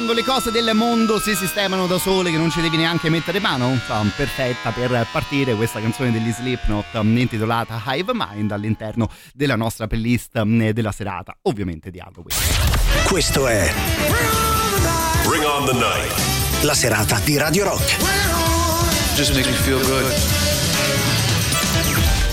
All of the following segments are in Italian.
Quando le cose del mondo si sistemano da sole che non ci devi neanche mettere mano? Insomma, perfetta per partire questa canzone degli Slipknot intitolata Hive Mind all'interno della nostra playlist mm, della serata. Ovviamente di Halloween questo è Bring on the night la serata di Radio Rock. Just makes me feel good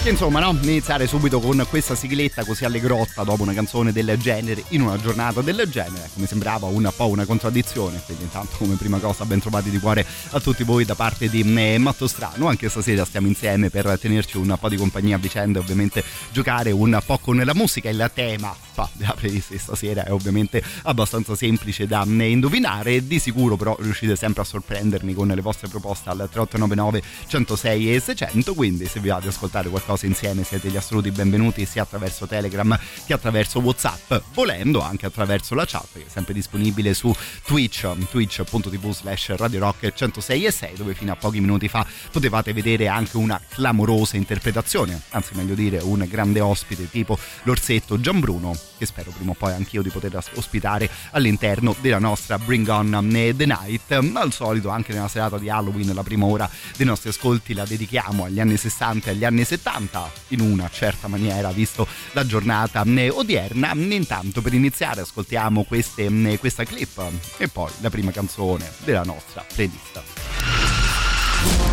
che insomma, no? Iniziare subito con questa sigletta così allegrotta dopo una canzone del genere in una giornata del genere, mi sembrava un po' una contraddizione. Quindi, intanto, come prima cosa, ben trovati di cuore a tutti voi da parte di me, Matto Strano. Anche stasera stiamo insieme per tenerci un po' di compagnia a vicenda ovviamente giocare un po' con la musica. Il tema della playlist stasera è ovviamente abbastanza semplice da indovinare. Di sicuro, però, riuscite sempre a sorprendermi con le vostre proposte al 3899 106 e 600. Quindi, se vi va ad ascoltare qualcosa cose insieme siete gli assoluti benvenuti sia attraverso Telegram che attraverso Whatsapp, volendo anche attraverso la chat che è sempre disponibile su Twitch, twitch.tv slash Radio Rock 106 e 6 dove fino a pochi minuti fa potevate vedere anche una clamorosa interpretazione, anzi meglio dire un grande ospite tipo l'orsetto Gianbruno che spero prima o poi anch'io di poter ospitare all'interno della nostra Bring On The Night. Al solito anche nella serata di Halloween la prima ora dei nostri ascolti la dedichiamo agli anni 60 e agli anni 70 canta in una certa maniera visto la giornata eh, odierna. Intanto per iniziare ascoltiamo queste, eh, questa clip e poi la prima canzone della nostra playlist.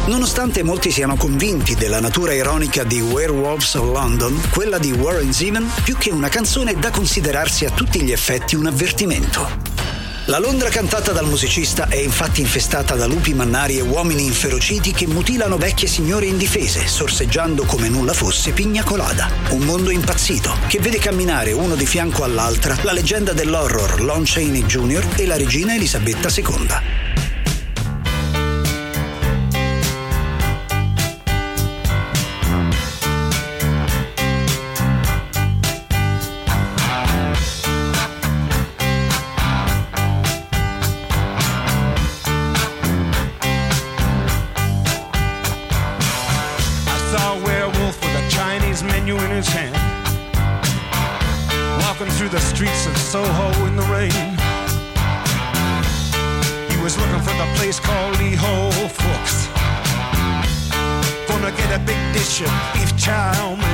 Nonostante molti siano convinti della natura ironica di Werewolves of London, quella di Warren Zevon, più che una canzone, da considerarsi a tutti gli effetti un avvertimento. La Londra cantata dal musicista è infatti infestata da lupi mannari e uomini inferociti che mutilano vecchie signore indifese, sorseggiando come nulla fosse pigna colada. Un mondo impazzito che vede camminare uno di fianco all'altra la leggenda dell'horror Lon Chaney Jr. e la regina Elisabetta II. in his hand. Walking through the streets of Soho in the rain. He was looking for the place called Lee Ho Gonna get a big dish of beef chow mein.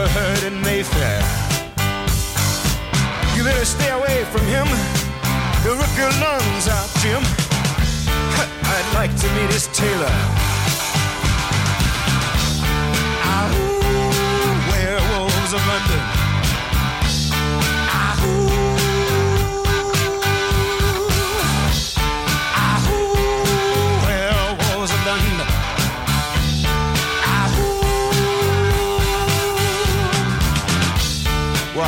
Been overheard in Mayfair. You better stay away from him. He'll rip your lungs out, Jim. I'd like to meet his tailor. Ah, werewolves of London.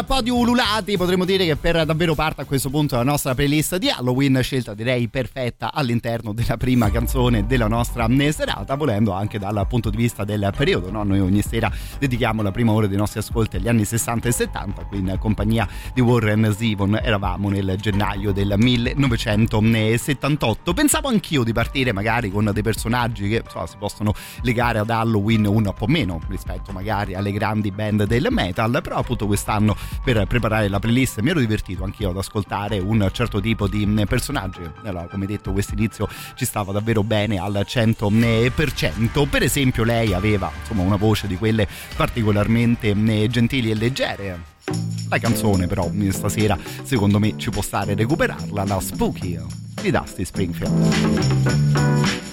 Un po' di ululati potremmo dire che per davvero parte a questo punto la nostra playlist di Halloween, scelta direi perfetta all'interno della prima canzone della nostra serata, volendo anche dal punto di vista del periodo. No? Noi ogni sera dedichiamo la prima ora dei nostri ascolti agli anni 60 e 70, qui in compagnia di Warren Zevon eravamo nel gennaio del 1978. Pensavo anch'io di partire magari con dei personaggi che so, si possono legare ad Halloween un po' meno rispetto magari alle grandi band del metal, però appunto quest'anno per preparare la playlist mi ero divertito anch'io ad ascoltare un certo tipo di personaggi. Allora, come detto, questo inizio ci stava davvero bene al 100%. Per esempio, lei aveva insomma una voce di quelle particolarmente gentili e leggere. La canzone, però, stasera secondo me ci può stare recuperarla, la Spooky di Dusty Springfield.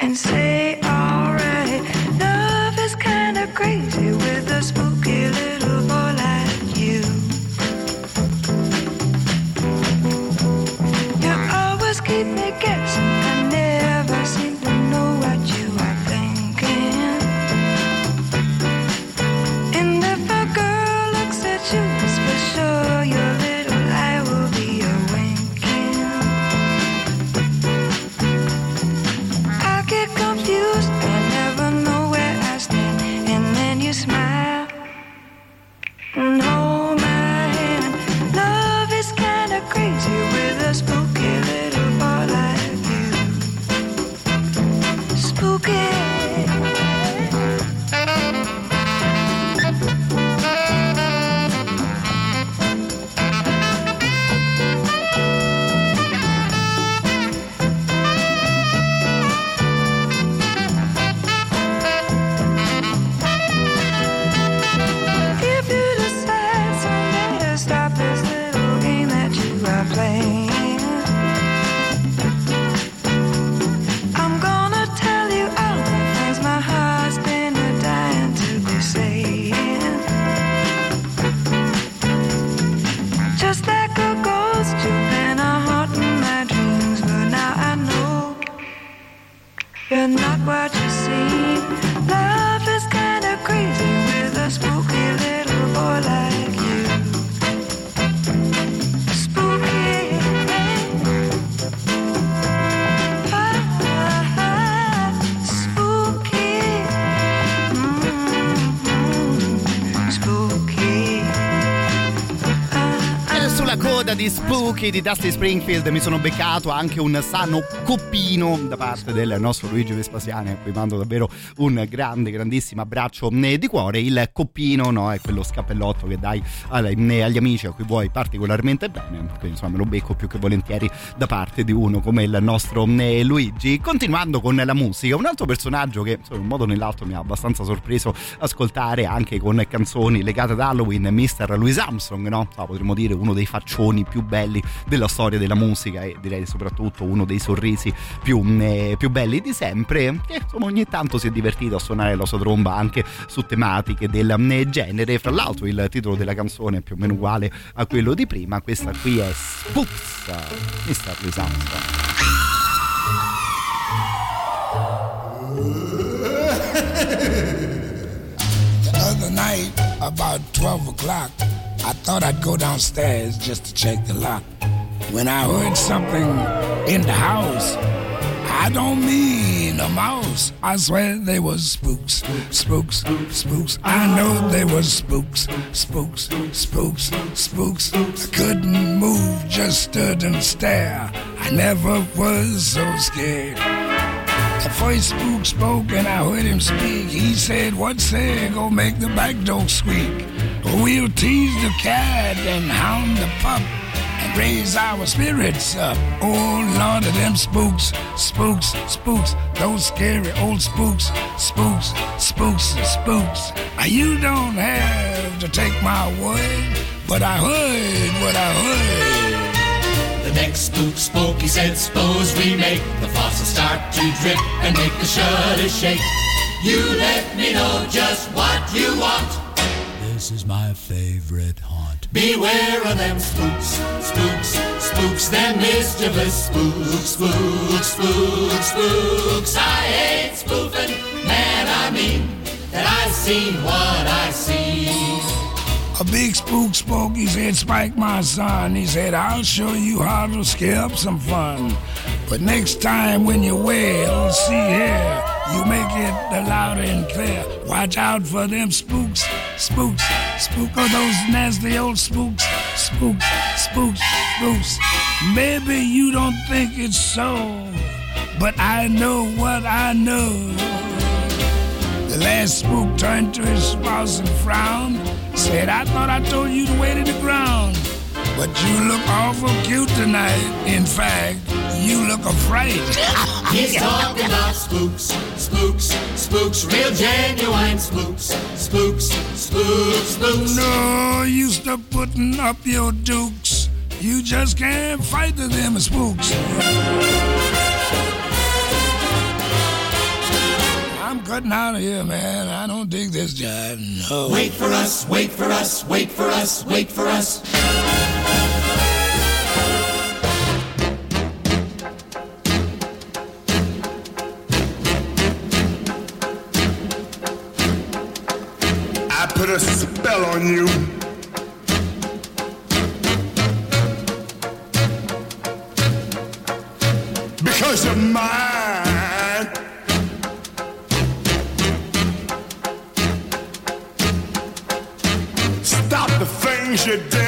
And say you're not what you di Spooky di Dusty Springfield mi sono beccato anche un sano coppino da parte del nostro Luigi Vespasiani a cui mando davvero un grande grandissimo abbraccio eh, di cuore il coppino no, è quello scappellotto che dai eh, agli amici a cui vuoi particolarmente bene quindi insomma me lo becco più che volentieri da parte di uno come il nostro eh, Luigi continuando con la musica un altro personaggio che in un modo o nell'altro mi ha abbastanza sorpreso ascoltare anche con canzoni legate ad Halloween Mr. Louis Armstrong no? potremmo dire uno dei faccioni più belli della storia della musica e direi soprattutto uno dei sorrisi più, eh, più belli di sempre che insomma ogni tanto si è divertito a suonare la sua tromba anche su tematiche del eh, genere fra l'altro il titolo della canzone è più o meno uguale a quello di prima questa qui è Spooks Mr. Louis Armstrong The other night, about 12 o'clock, I thought I'd go downstairs just to check the lock. When I heard something in the house, I don't mean a mouse. I swear they was spooks, spooks, spooks. I know they was spooks, spooks, spooks, spooks. I couldn't move, just stood and stare. I never was so scared. The first spook spoke and I heard him speak. He said, What say, go make the back door squeak. We'll tease the cat and hound the pup and raise our spirits up. Oh, Lord of them spooks, spooks, spooks, those scary old spooks, spooks, spooks, spooks. You don't have to take my word, but I heard what I heard. Next spook spoke, he said, suppose we make the faucet start to drip and make the shutters shake. You let me know just what you want. This is my favorite haunt. Beware of them spooks, spooks, spooks, them mischievous spooks, spooks, spooks, spooks. I ain't spoofing, man, I mean that I've seen what I see. A big spook spoke, he said, Spike, my son. He said, I'll show you how to scare up some fun. But next time when you wail, see here, you make it loud and clear. Watch out for them spooks, spooks, spook of those nasty old spooks, spooks, spooks, spooks. Maybe you don't think it's so, but I know what I know. The last spook turned to his spouse and frowned. Said, I thought I told you to wait in the ground. But you look awful cute tonight. In fact, you look afraid. He's talking about spooks, spooks, spooks, real genuine spooks, spooks, spooks, spooks. No, use stop putting up your dukes. You just can't fight the them spooks. I'm cutting out of here, man. I don't dig this job. No. Wait for us, wait for us, wait for us, wait for us. I put a spell on you. Because you're mine. should dance.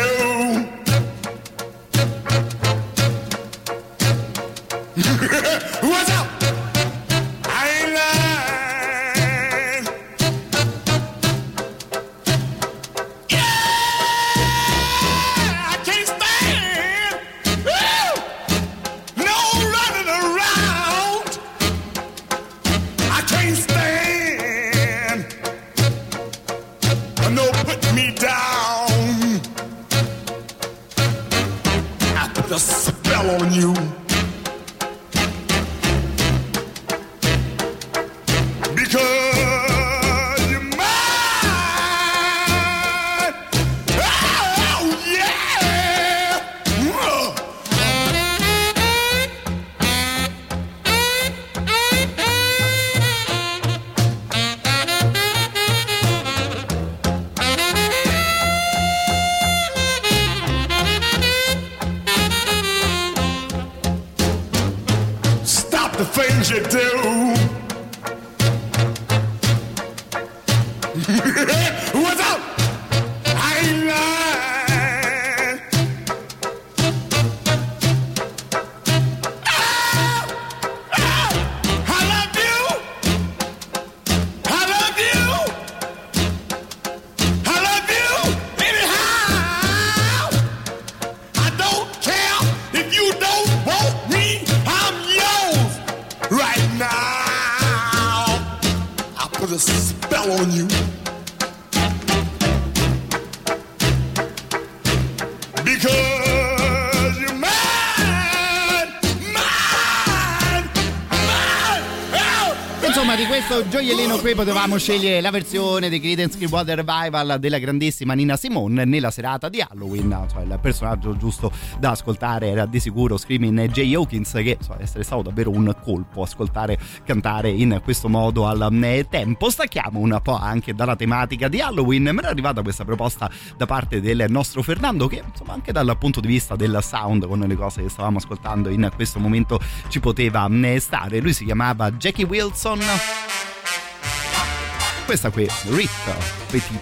Gioiellino qui potevamo scegliere la versione di Creedence Clearwater Revival della grandissima Nina Simone nella serata di Halloween. Cioè, il personaggio giusto da ascoltare era di sicuro Screaming Jay Hawkins, che so, essere stato davvero un colpo ascoltare cantare in questo modo al eh, tempo. Stacchiamo un po' anche dalla tematica di Halloween. Mi era arrivata questa proposta da parte del nostro Fernando, che insomma, anche dal punto di vista del sound, con le cose che stavamo ascoltando in questo momento, ci poteva eh, stare. Lui si chiamava Jackie Wilson. Questa qui, Rip Petit.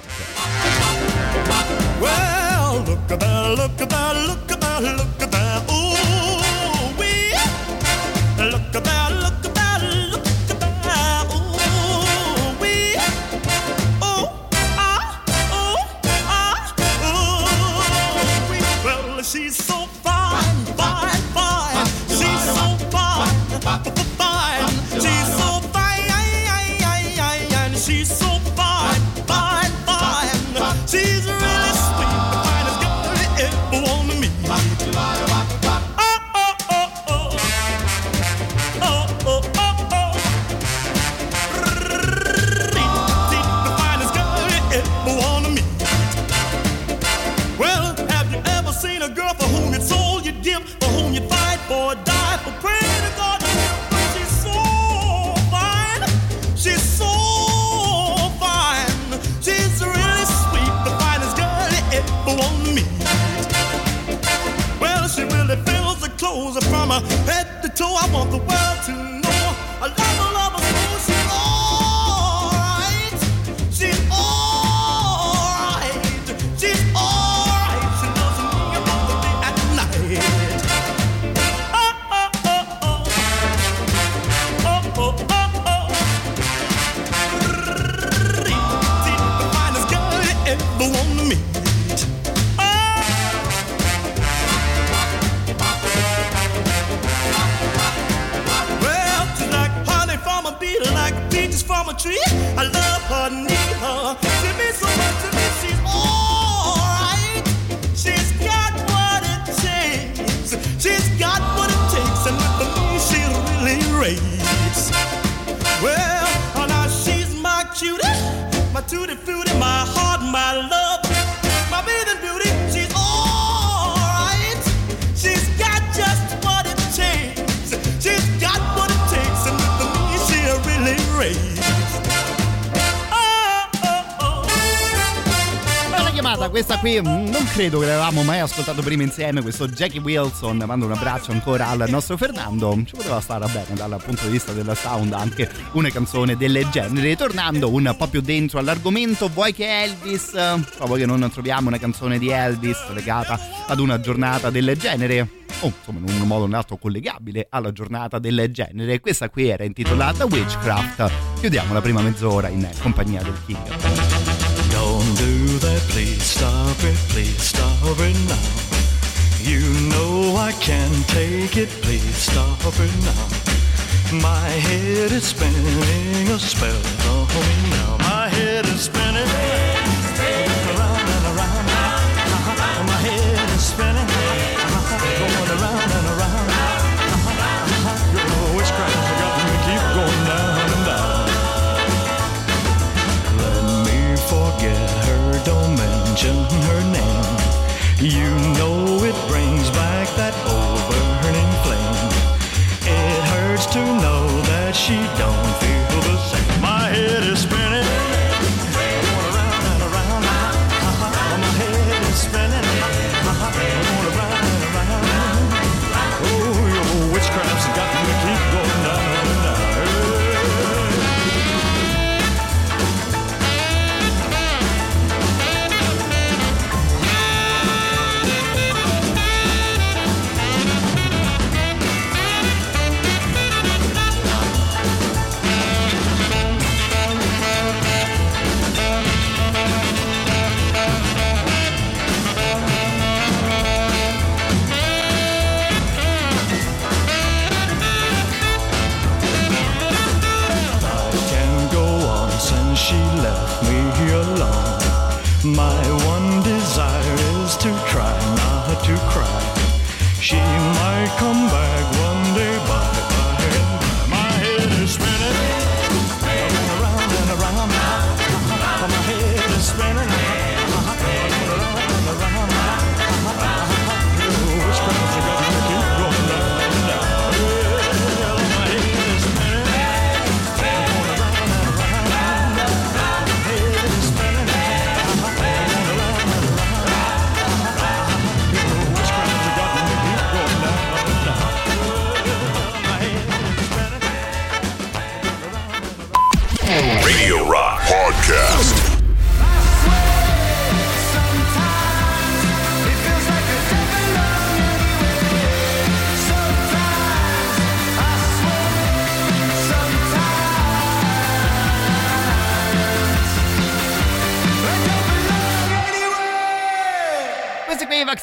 Well, look at that, look at that, look at that, look at that. mão do pão. Chiamata, questa qui mm, non credo che l'avevamo mai ascoltato prima insieme, questo Jackie Wilson, mando un abbraccio ancora al nostro Fernando, ci poteva stare bene dal punto di vista del sound anche una canzone del genere. Tornando un po' più dentro all'argomento, vuoi che Elvis, eh, proprio che non troviamo una canzone di Elvis legata ad una giornata del genere? O insomma in un modo o un altro collegabile alla giornata del genere. Questa qui era intitolata Witchcraft. Chiudiamo la prima mezz'ora in compagnia del King. Don't that, please stop it, please stop it now. You know I can't take it, please stop it now. My head is spinning a spell on me now. My head is spinning. Don't mention her name. You know it brings back that old burning flame. It hurts to know that she don't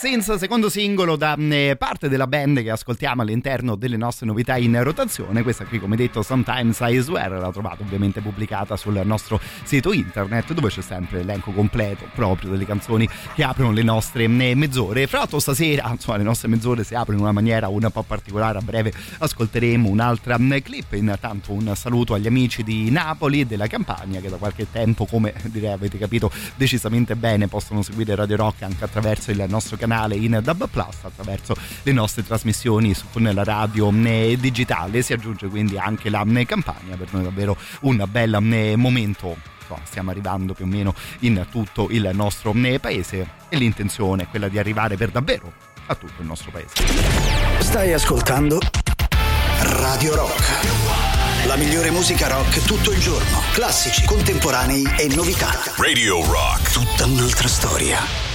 Vaccines, secondo singolo da eh, parte della band che ascoltiamo all'interno delle nostre novità in rotazione. Questa qui, come detto, Sometimes I Swear, la trovate ovviamente pubblicata sul nostro sito internet dove c'è sempre l'elenco completo proprio delle canzoni che aprono le nostre eh, mezz'ore. Fra l'altro stasera, insomma, le nostre mezz'ore si aprono in una maniera un po' particolare. A breve ascolteremo un'altra eh, clip. Intanto un saluto agli amici di Napoli e della campagna che da qualche tempo, come direi avete capito decisamente bene, possono seguire Radio Rock anche attraverso il nostro canale in DAB Plus, attraverso le nostre trasmissioni su, con la radio eh, digitale. Si aggiunge quindi anche la eh, campagna, per noi davvero un bel eh, momento stiamo arrivando più o meno in tutto il nostro eh, paese e l'intenzione è quella di arrivare per davvero a tutto il nostro paese. Stai ascoltando Radio Rock. La migliore musica rock tutto il giorno. Classici, contemporanei e novità. Radio Rock. Tutta un'altra storia.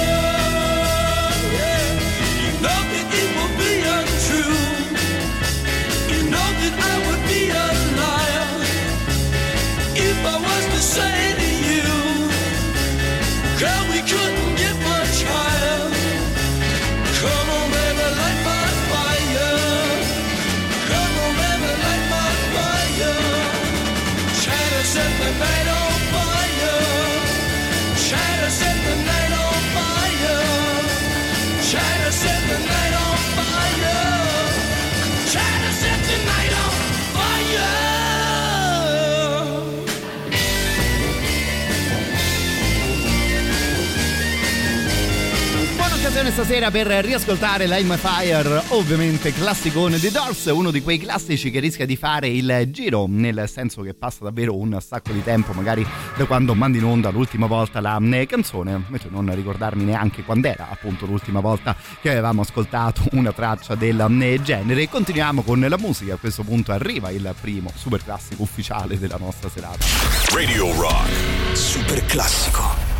say occasione stasera per riascoltare Lime Fire, ovviamente classicone di Doors, uno di quei classici che rischia di fare il giro, nel senso che passa davvero un sacco di tempo, magari da quando mandi in onda l'ultima volta la eh, canzone, invece non ricordarmi neanche quando era appunto l'ultima volta che avevamo ascoltato una traccia del eh, genere. Continuiamo con la musica, a questo punto arriva il primo super classico ufficiale della nostra serata. Radio Rock, super classico.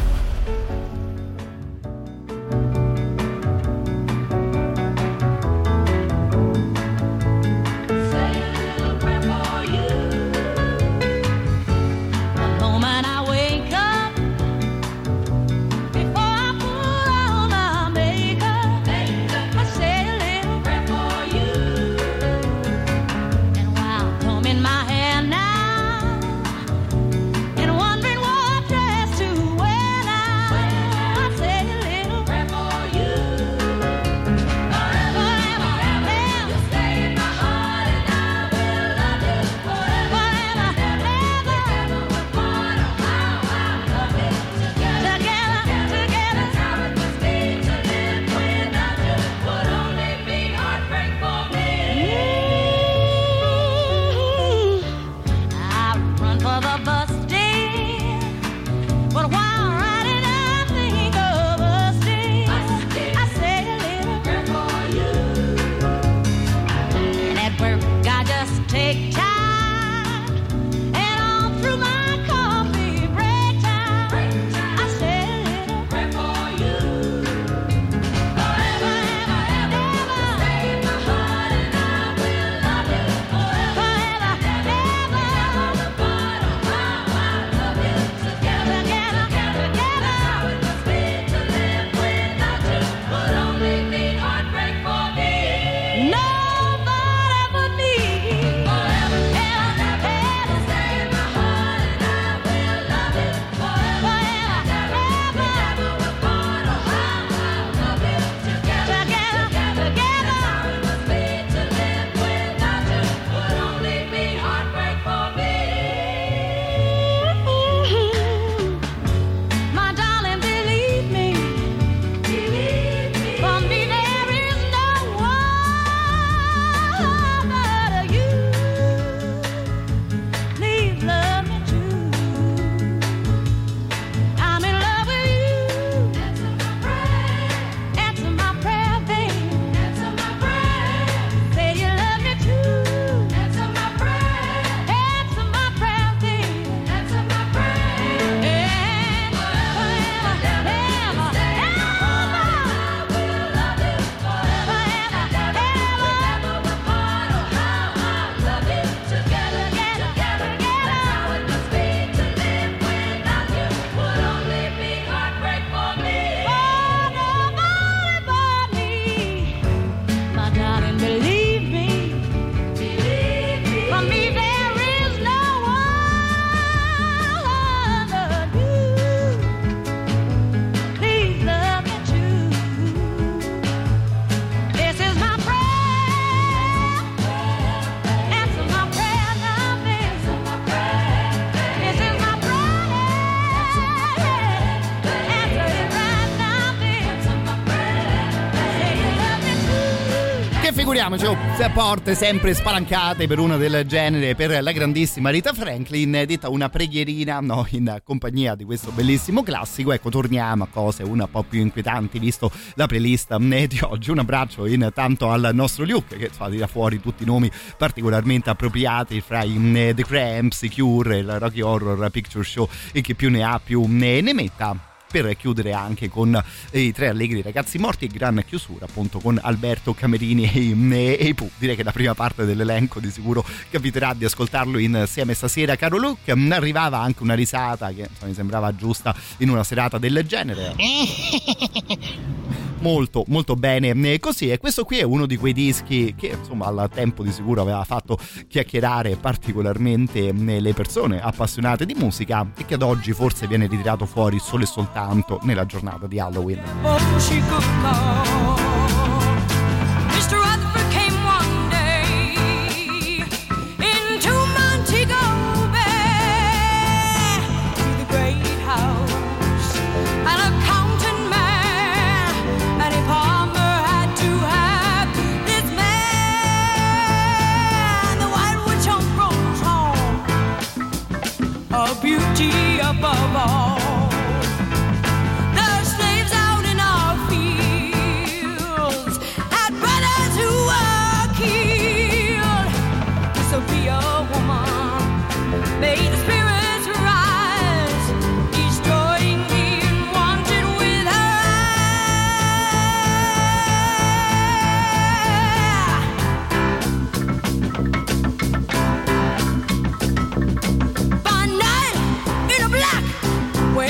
Porte sempre spalancate per una del genere per la grandissima Rita Franklin, detta una preghierina no, in compagnia di questo bellissimo classico. Ecco, torniamo a cose un po' più inquietanti, visto la playlist eh, di oggi. Un abbraccio intanto al nostro Luke, che insomma, tira fuori tutti i nomi particolarmente appropriati fra i mm, The Cramps, i Cure, il Rocky Horror Picture Show e chi più ne ha più ne, ne metta per chiudere anche con i tre allegri ragazzi morti e gran chiusura appunto con Alberto Camerini e, i- e i Pooh. Direi che la prima parte dell'elenco di sicuro capiterà di ascoltarlo insieme stasera. Caro Luke arrivava anche una risata che insomma, mi sembrava giusta in una serata del genere molto molto bene. Così e questo qui è uno di quei dischi che insomma al tempo di sicuro aveva fatto chiacchierare particolarmente eh, le persone appassionate di musica e che ad oggi forse viene ritirato fuori solo e soltanto nella giornata di Halloween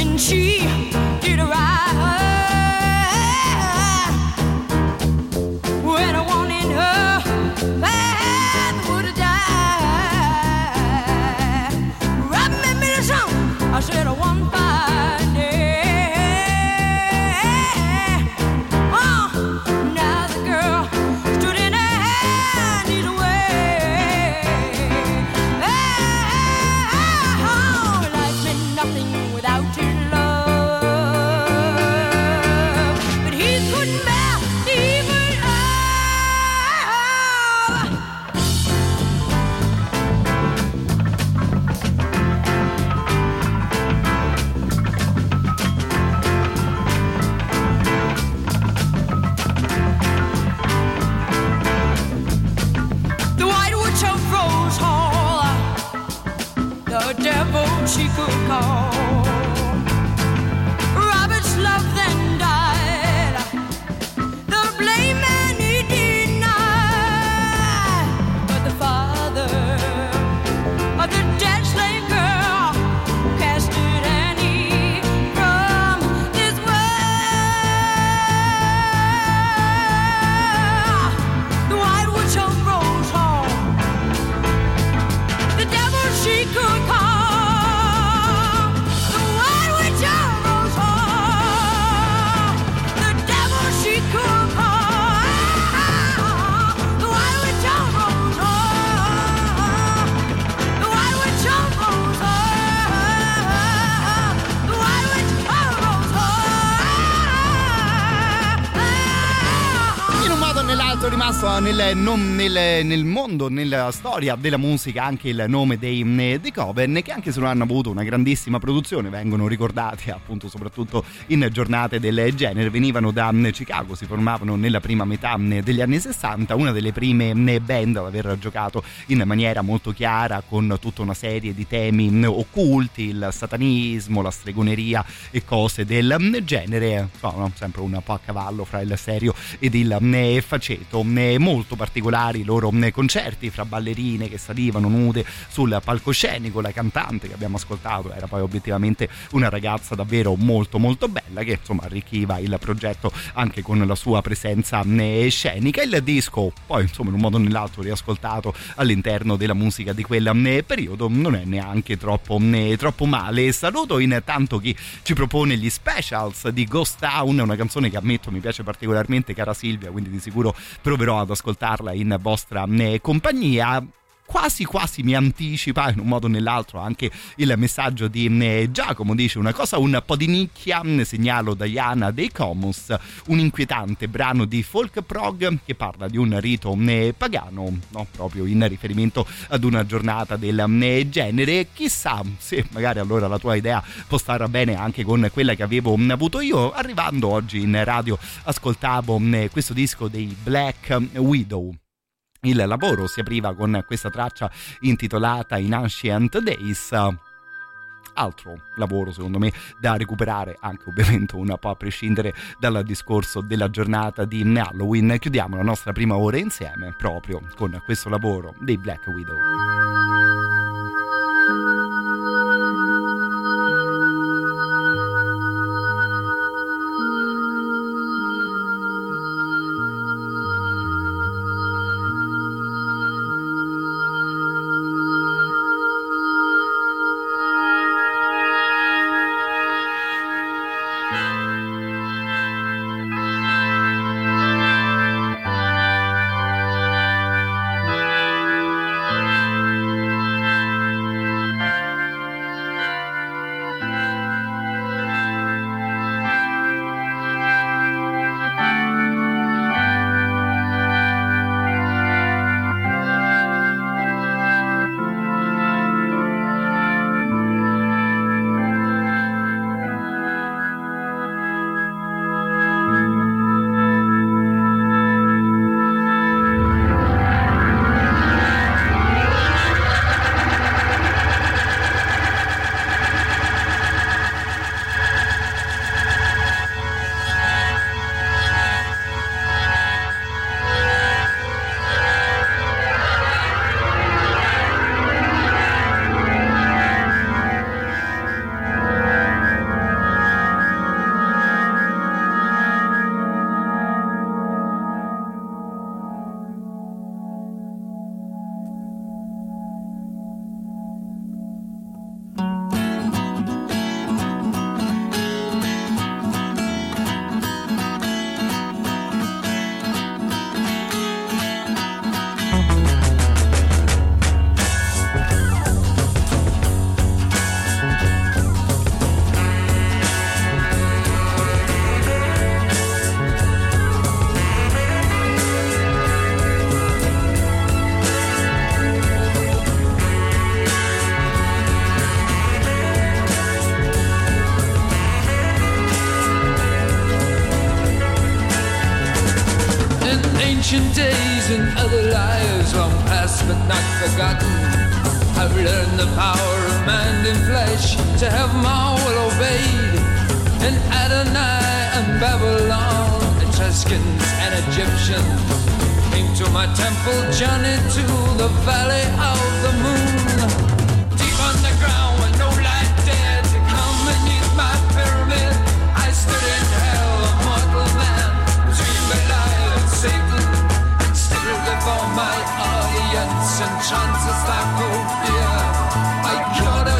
人去 she could call. Rimasto nel, nel- nel mondo, nella storia della musica anche il nome dei, mm, dei Coven che anche se non hanno avuto una grandissima produzione vengono ricordati appunto soprattutto in giornate del genere. Venivano da mm, Chicago si formavano nella prima metà mm, degli anni 60 una delle prime mm, band ad aver giocato in maniera molto chiara con tutta una serie di temi occulti il satanismo la stregoneria e cose del genere. Insomma, no, sempre un po' a cavallo fra il serio ed il faceto molto particolari i loro mm, concerti fra ballerine che salivano nude sul palcoscenico la cantante che abbiamo ascoltato era poi obiettivamente una ragazza davvero molto molto bella che insomma arricchiva il progetto anche con la sua presenza mm, scenica. Il disco poi insomma in un modo o nell'altro riascoltato all'interno della musica di quel mm, periodo non è neanche troppo, mm, troppo male. Saluto intanto chi ci propone gli specials di Ghost Town una canzone che ammetto mi piace particolarmente cara Silvia quindi di sicuro proverò ad ascoltarla in vostra eh, compagnia quasi quasi mi anticipa in un modo o nell'altro anche il messaggio di eh, Giacomo. Dice una cosa un po' di nicchia segnalo Diana dei Comus un inquietante brano di folk prog che parla di un rito eh, pagano no? proprio in riferimento ad una giornata del genere. Chissà se magari allora la tua idea può stare bene anche con quella che avevo mm, avuto io. Arrivando oggi in radio ascoltavo mm, questo disco dei Black Widow il lavoro si apriva con questa traccia intitolata In Ancient Days. Altro lavoro secondo me da recuperare anche ovviamente un po' a prescindere dal discorso della giornata di Halloween. Chiudiamo la nostra prima ora insieme proprio con questo lavoro dei Black Widow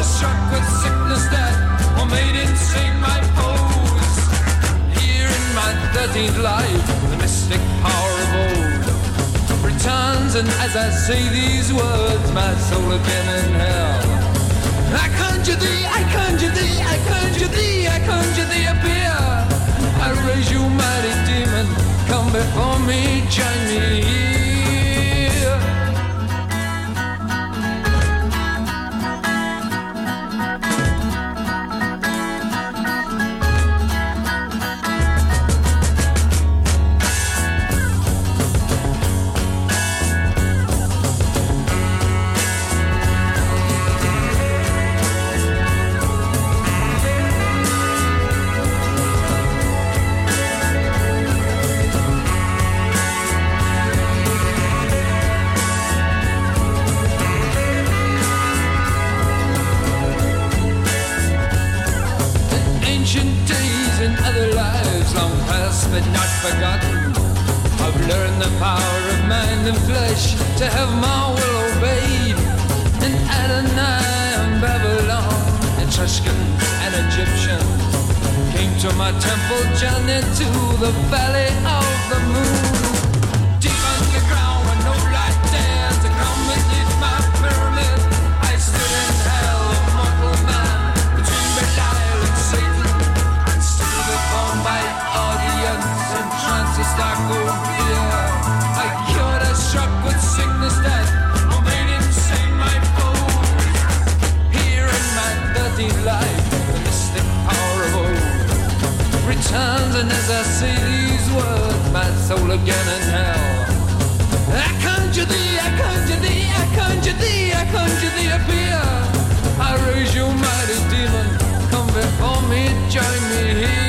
I struck with sickness that, or made insane my. Here in my thirteenth life, the mystic power of old returns, and as I say these words, my soul again in hell. I conjure thee, I conjure thee, I conjure thee, I conjure thee appear. I raise you, mighty demon, come before me, join me here. And flesh to have my will obeyed. In Adonai and Babylon, Etruscans and Egyptians came to my temple journey to the valley of the moon. And as I say these words, my soul again in hell. I conjure thee, I conjure thee, I conjure thee, I conjure thee, appear. I raise you, mighty demon, come before me, join me here.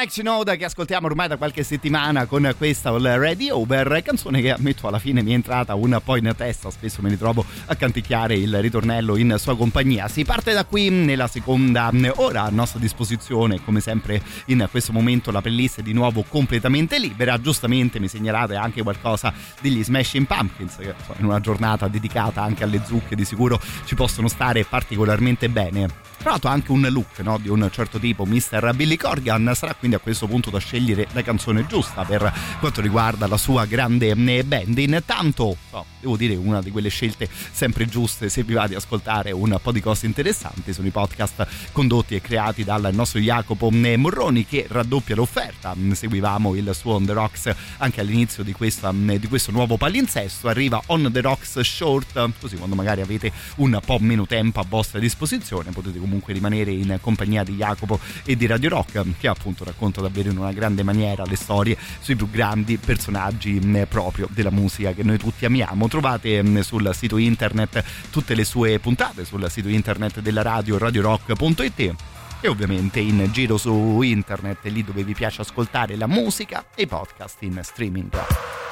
Qui Mr. Maxi Noda che ascoltiamo ormai da qualche settimana con questa All Ready Over, canzone che ammetto alla fine mi è entrata un po' in testa, spesso me ne trovo a canticchiare il ritornello in sua compagnia. Si parte da qui nella seconda ora a nostra disposizione, come sempre in questo momento la playlist è di nuovo completamente libera, giustamente mi segnalate anche qualcosa degli Smashing Pumpkins che in una giornata dedicata anche alle zucche di sicuro ci possono stare particolarmente bene. Tra l'altro anche un look no, di un certo tipo, Mr. Billy Corgan, sarà quindi a questo punto da scegliere la canzone giusta per quanto riguarda la sua grande eh, band. Intanto, no, devo dire, una di quelle scelte sempre giuste se vi va di ascoltare un po' di cose interessanti sono i podcast condotti e creati dal nostro Jacopo eh, Morroni che raddoppia l'offerta. Seguivamo il suo On The Rocks anche all'inizio di, questa, eh, di questo nuovo palinsesto. Arriva On The Rocks Short, così quando magari avete un po' meno tempo a vostra disposizione potete comunque rimanere in compagnia di Jacopo e di Radio Rock che appunto racconta davvero in una grande maniera le storie sui più grandi personaggi proprio della musica che noi tutti amiamo. Trovate sul sito internet tutte le sue puntate sul sito internet della radio radiorock.it e ovviamente in giro su internet lì dove vi piace ascoltare la musica e i podcast in streaming.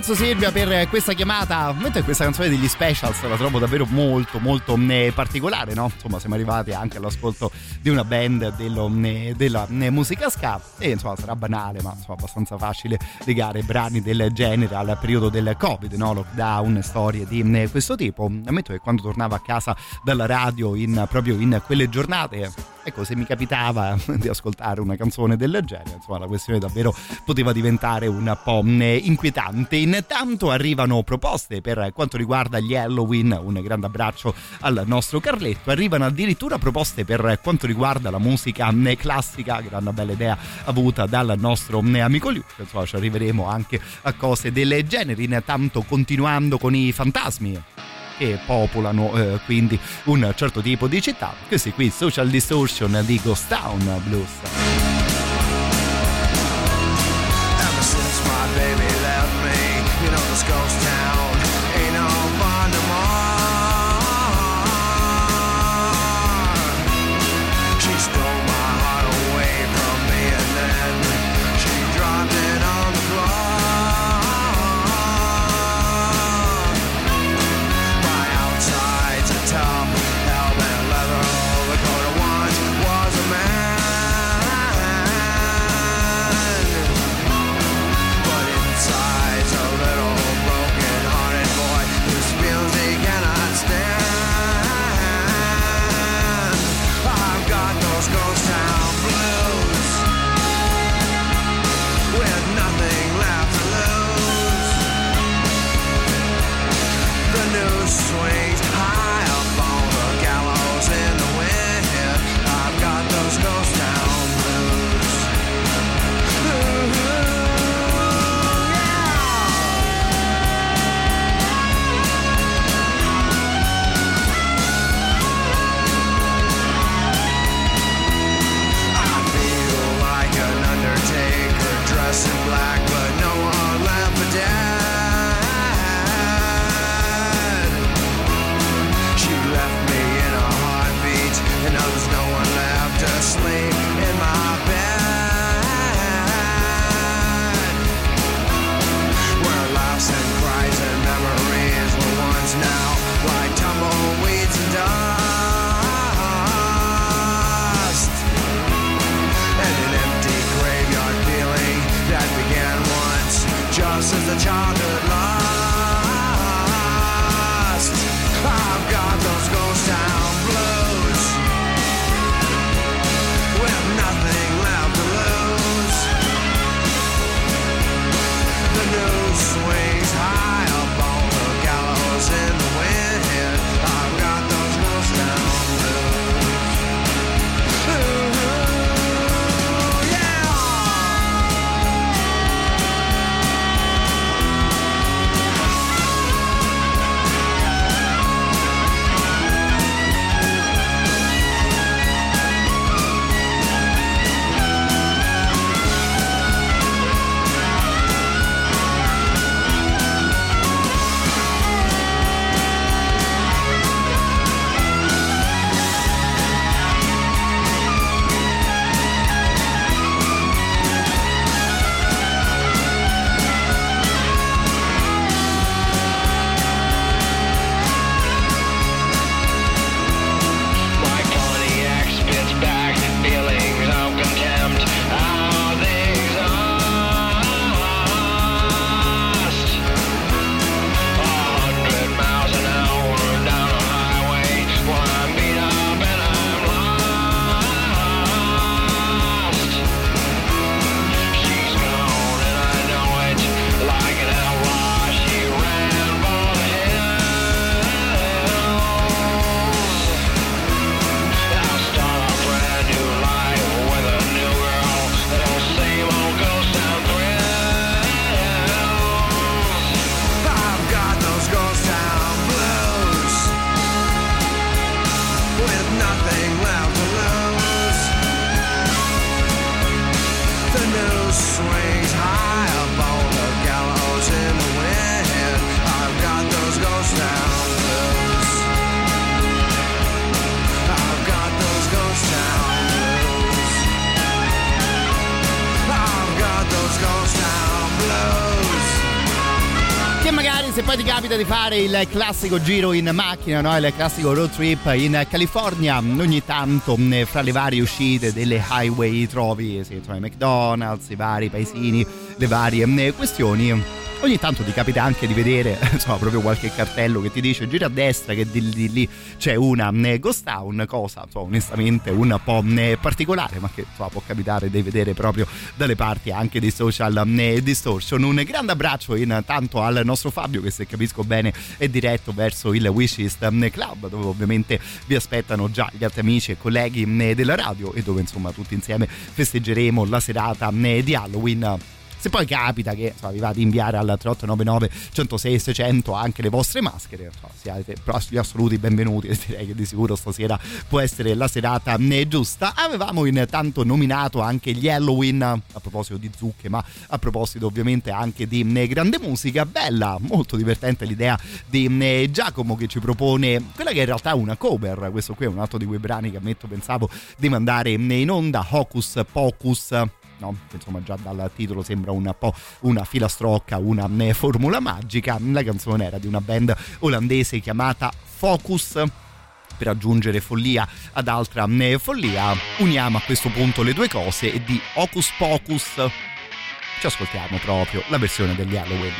Ringrazio Silvia per questa chiamata, mentre questa canzone degli specials la trovo davvero molto molto eh, particolare, no? Insomma siamo arrivati anche all'ascolto di una band dello, eh, della eh, musica ska e insomma sarà banale ma insomma abbastanza facile legare brani del genere al periodo del covid, no? lockdown, storie di questo tipo. Ammetto che quando tornavo a casa dalla radio in, proprio in quelle giornate ecco se mi capitava di ascoltare una canzone del genere insomma la questione davvero poteva diventare un po' inquietante. Intanto arrivano proposte per quanto riguarda gli Halloween. Un grande abbraccio al nostro Carletto. Arrivano addirittura proposte per quanto riguarda la musica classica una bella idea avuta dal nostro amico Liu insomma ci arriveremo anche a cose del genere. Intanto continuando con i fantasmi che popolano eh, quindi un certo tipo di città. Questi qui Social Distortion di Ghost Town Blues. This ghost town the child se poi ti capita di fare il classico giro in macchina, no? il classico road trip in California, ogni tanto fra le varie uscite delle highway trovi, sì, trovi McDonald's, i vari paesini, le varie questioni ogni tanto ti capita anche di vedere insomma proprio qualche cartello che ti dice gira a destra che di, di lì c'è una eh, ghost town cosa insomma, onestamente un po' eh, particolare ma che insomma, può capitare di vedere proprio dalle parti anche dei social eh, distortion. Un grande abbraccio intanto al nostro Fabio che se capisco bene è diretto verso il Wishlist Club dove ovviamente vi aspettano già gli altri amici e colleghi della radio e dove insomma tutti insieme festeggeremo la serata di Halloween se poi capita che insomma, vi vado ad inviare al 3899 106 600 anche le vostre maschere, insomma, siate gli assoluti benvenuti direi che di sicuro stasera può essere la serata giusta. Avevamo intanto nominato anche gli Halloween a proposito di zucche, ma a proposito ovviamente anche di grande musica. Bella, molto divertente l'idea di Giacomo che ci propone quella che in realtà è una cover. Questo qui è un altro di quei brani che ammetto pensavo di mandare in onda, Hocus Pocus no? insomma già dal titolo sembra un po' una filastrocca, una eh, formula magica. La canzone era di una band olandese chiamata Focus per aggiungere follia ad altra eh, follia. Uniamo a questo punto le due cose e di Hocus Pocus ci ascoltiamo proprio la versione degli Halloween.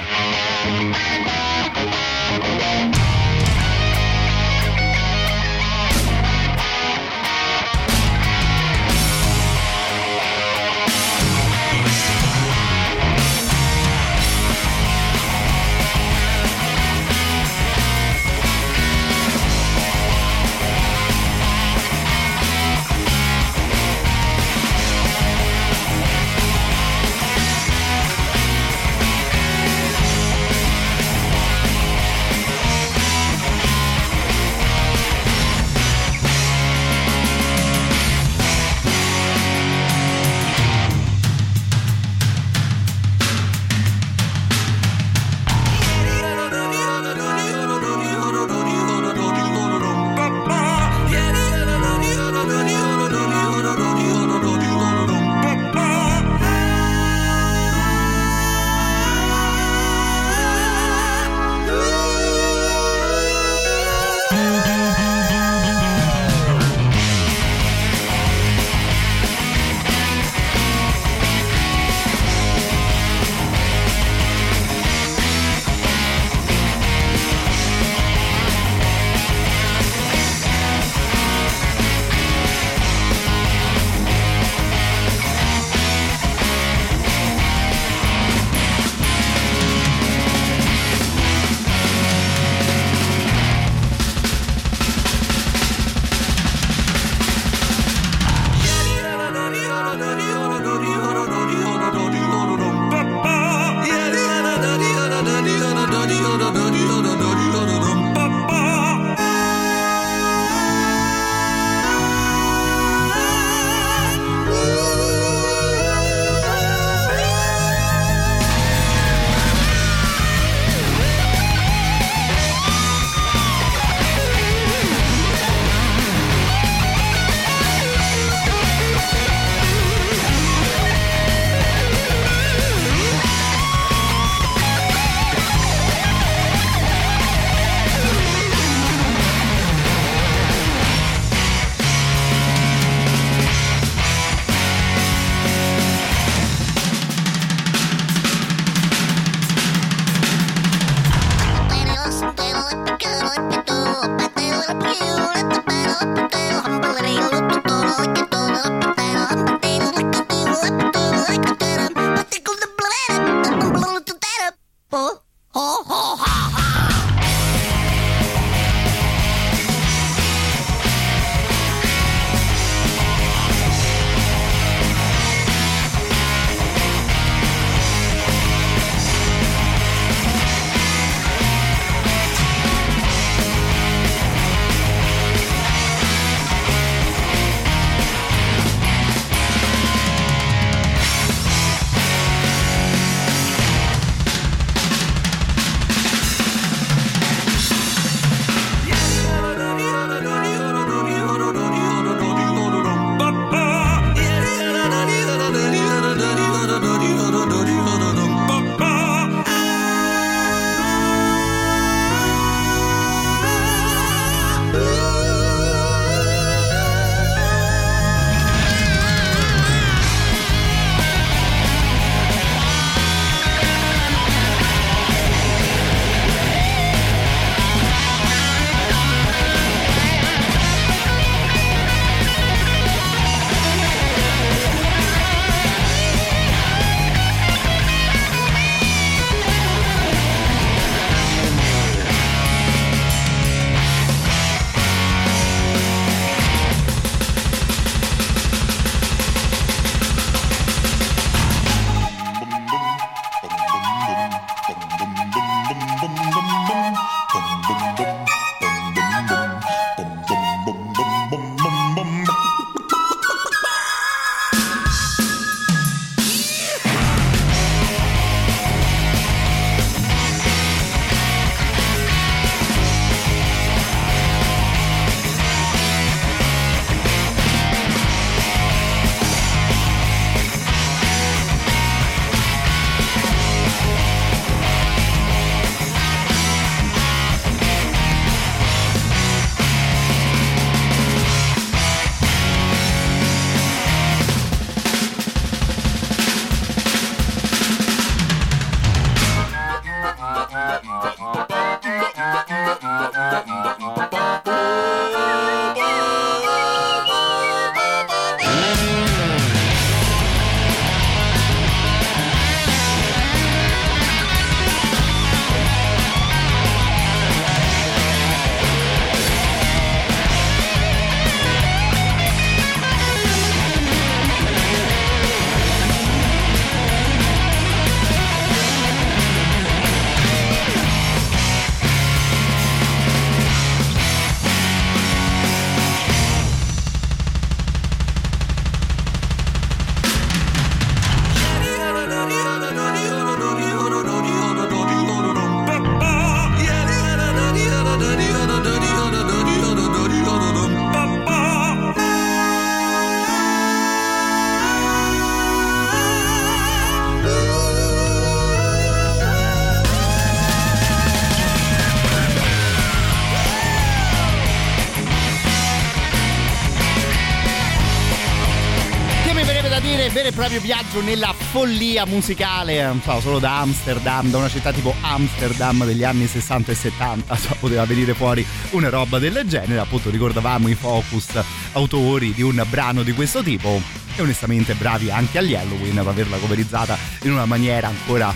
Viaggio nella follia musicale, non so, solo da Amsterdam, da una città tipo Amsterdam degli anni 60 e 70, so, poteva venire fuori una roba del genere, appunto ricordavamo i focus autori di un brano di questo tipo e onestamente bravi anche agli Halloween ad averla coverizzata in una maniera ancora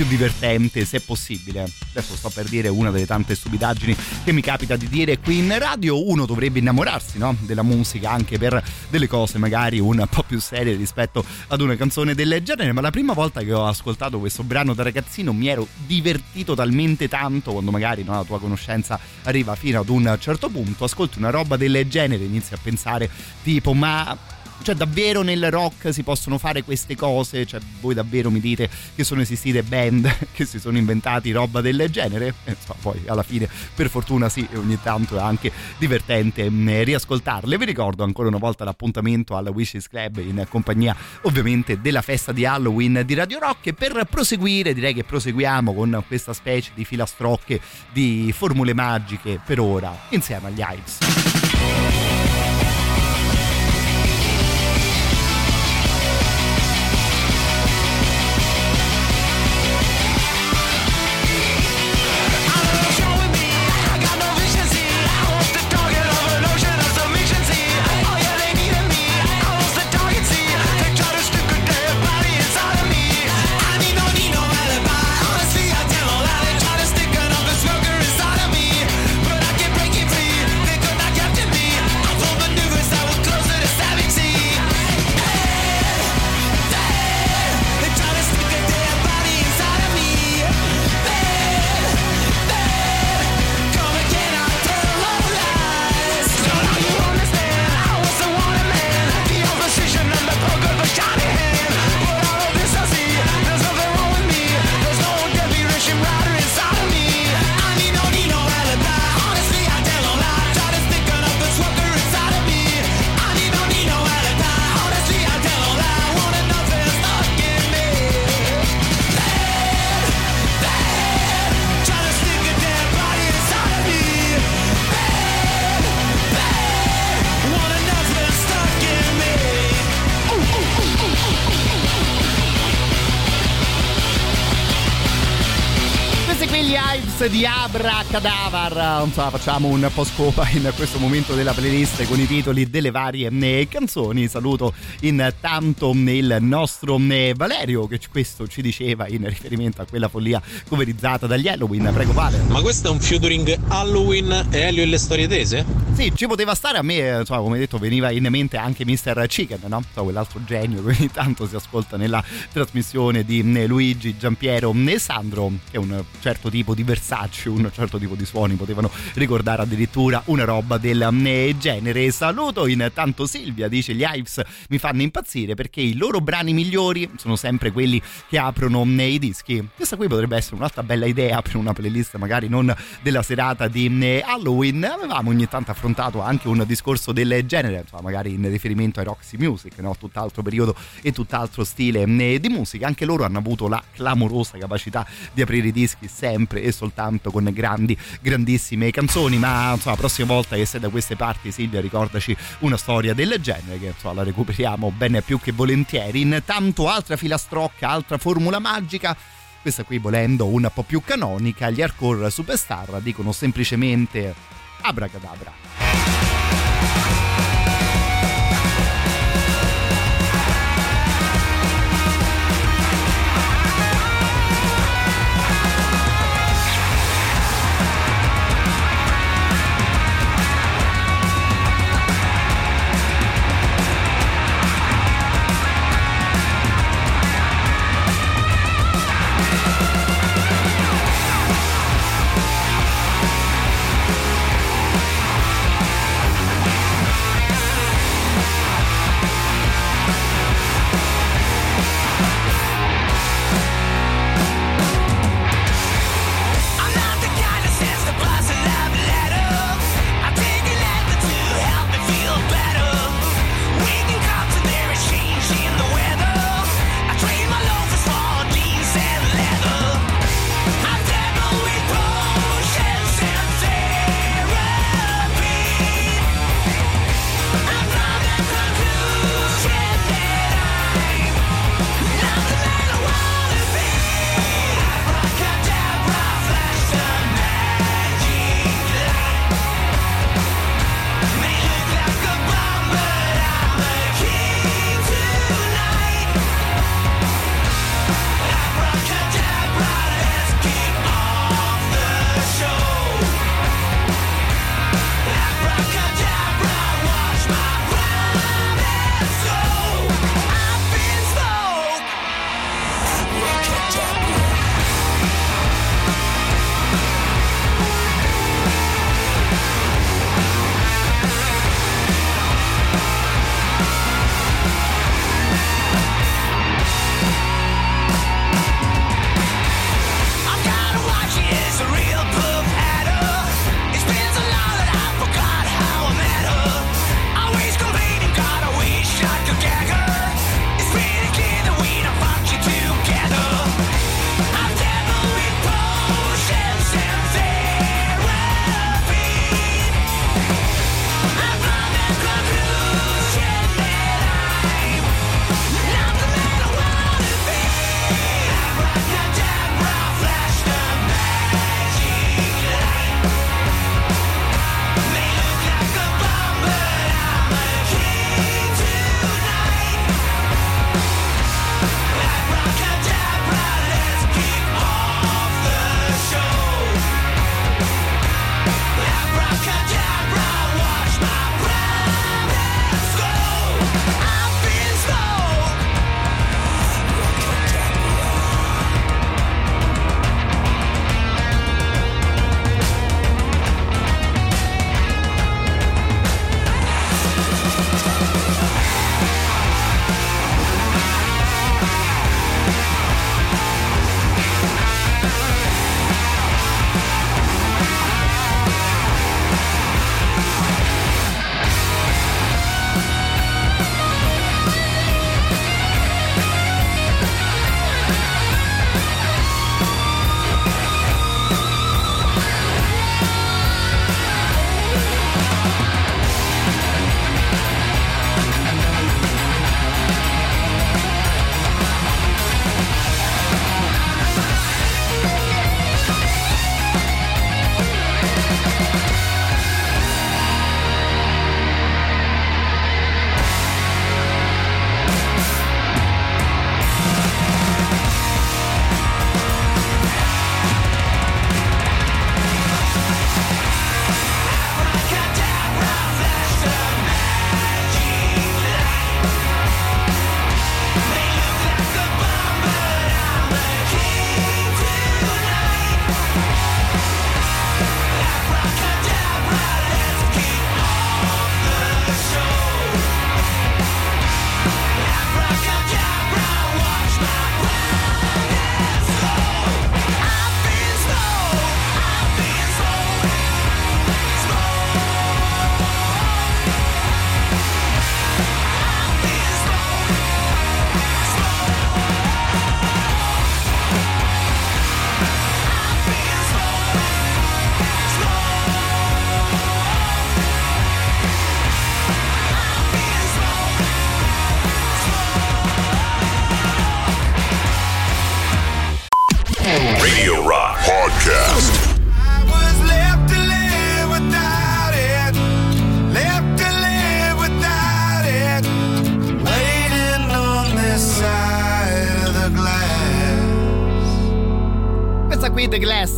più divertente se possibile. Adesso sto per dire una delle tante stupidaggini che mi capita di dire qui in radio. Uno dovrebbe innamorarsi no? della musica anche per delle cose magari un po' più serie rispetto ad una canzone del genere. Ma la prima volta che ho ascoltato questo brano da ragazzino mi ero divertito talmente tanto quando magari no, la tua conoscenza arriva fino ad un certo punto. Ascolti una roba del genere, inizi a pensare tipo ma cioè davvero nel rock si possono fare queste cose? Cioè voi davvero mi dite che sono esistite band che si sono inventati roba del genere? E so, poi alla fine per fortuna sì, ogni tanto è anche divertente mh, riascoltarle. Vi ricordo ancora una volta l'appuntamento al Wishes Club in compagnia ovviamente della festa di Halloween di Radio Rock e per proseguire direi che proseguiamo con questa specie di filastrocche di formule magiche per ora insieme agli Hives. Non so, facciamo un po' scopa in questo momento della playlist con i titoli delle varie eh, canzoni. Saluto intanto il nostro eh, Valerio che questo ci diceva in riferimento a quella follia coverizzata dagli Halloween. Prego Vale. Ma questo è un featuring Halloween e Elio e le storie tese? Sì, ci poteva stare a me, eh, insomma, come detto, veniva in mente anche Mr. Chicken, no? So, quell'altro genio che ogni tanto si ascolta nella trasmissione di Luigi, Giampiero e Sandro, che è un certo tipo di Versace, un certo tipo di suoni, potevano ricordare addirittura una roba del genere. Saluto intanto Silvia, dice gli Hives mi fanno impazzire perché i loro brani migliori sono sempre quelli che aprono i dischi. Questa qui potrebbe essere un'altra bella idea per una playlist magari non della serata di Halloween. Avevamo ogni tanto affrontato anche un discorso del genere, insomma, magari in riferimento ai Roxy Music, no? tutt'altro periodo e tutt'altro stile di musica. Anche loro hanno avuto la clamorosa capacità di aprire i dischi sempre e soltanto con grandi, grandissime canzoni. Ma insomma, la prossima volta che sei da queste parti, Silvia, ricordaci una storia del genere che insomma, la recuperiamo ben più che volentieri. Intanto, altra filastrocca, altra formula magica. Questa qui volendo un po' più canonica, gli hardcore superstar dicono semplicemente abracadabra.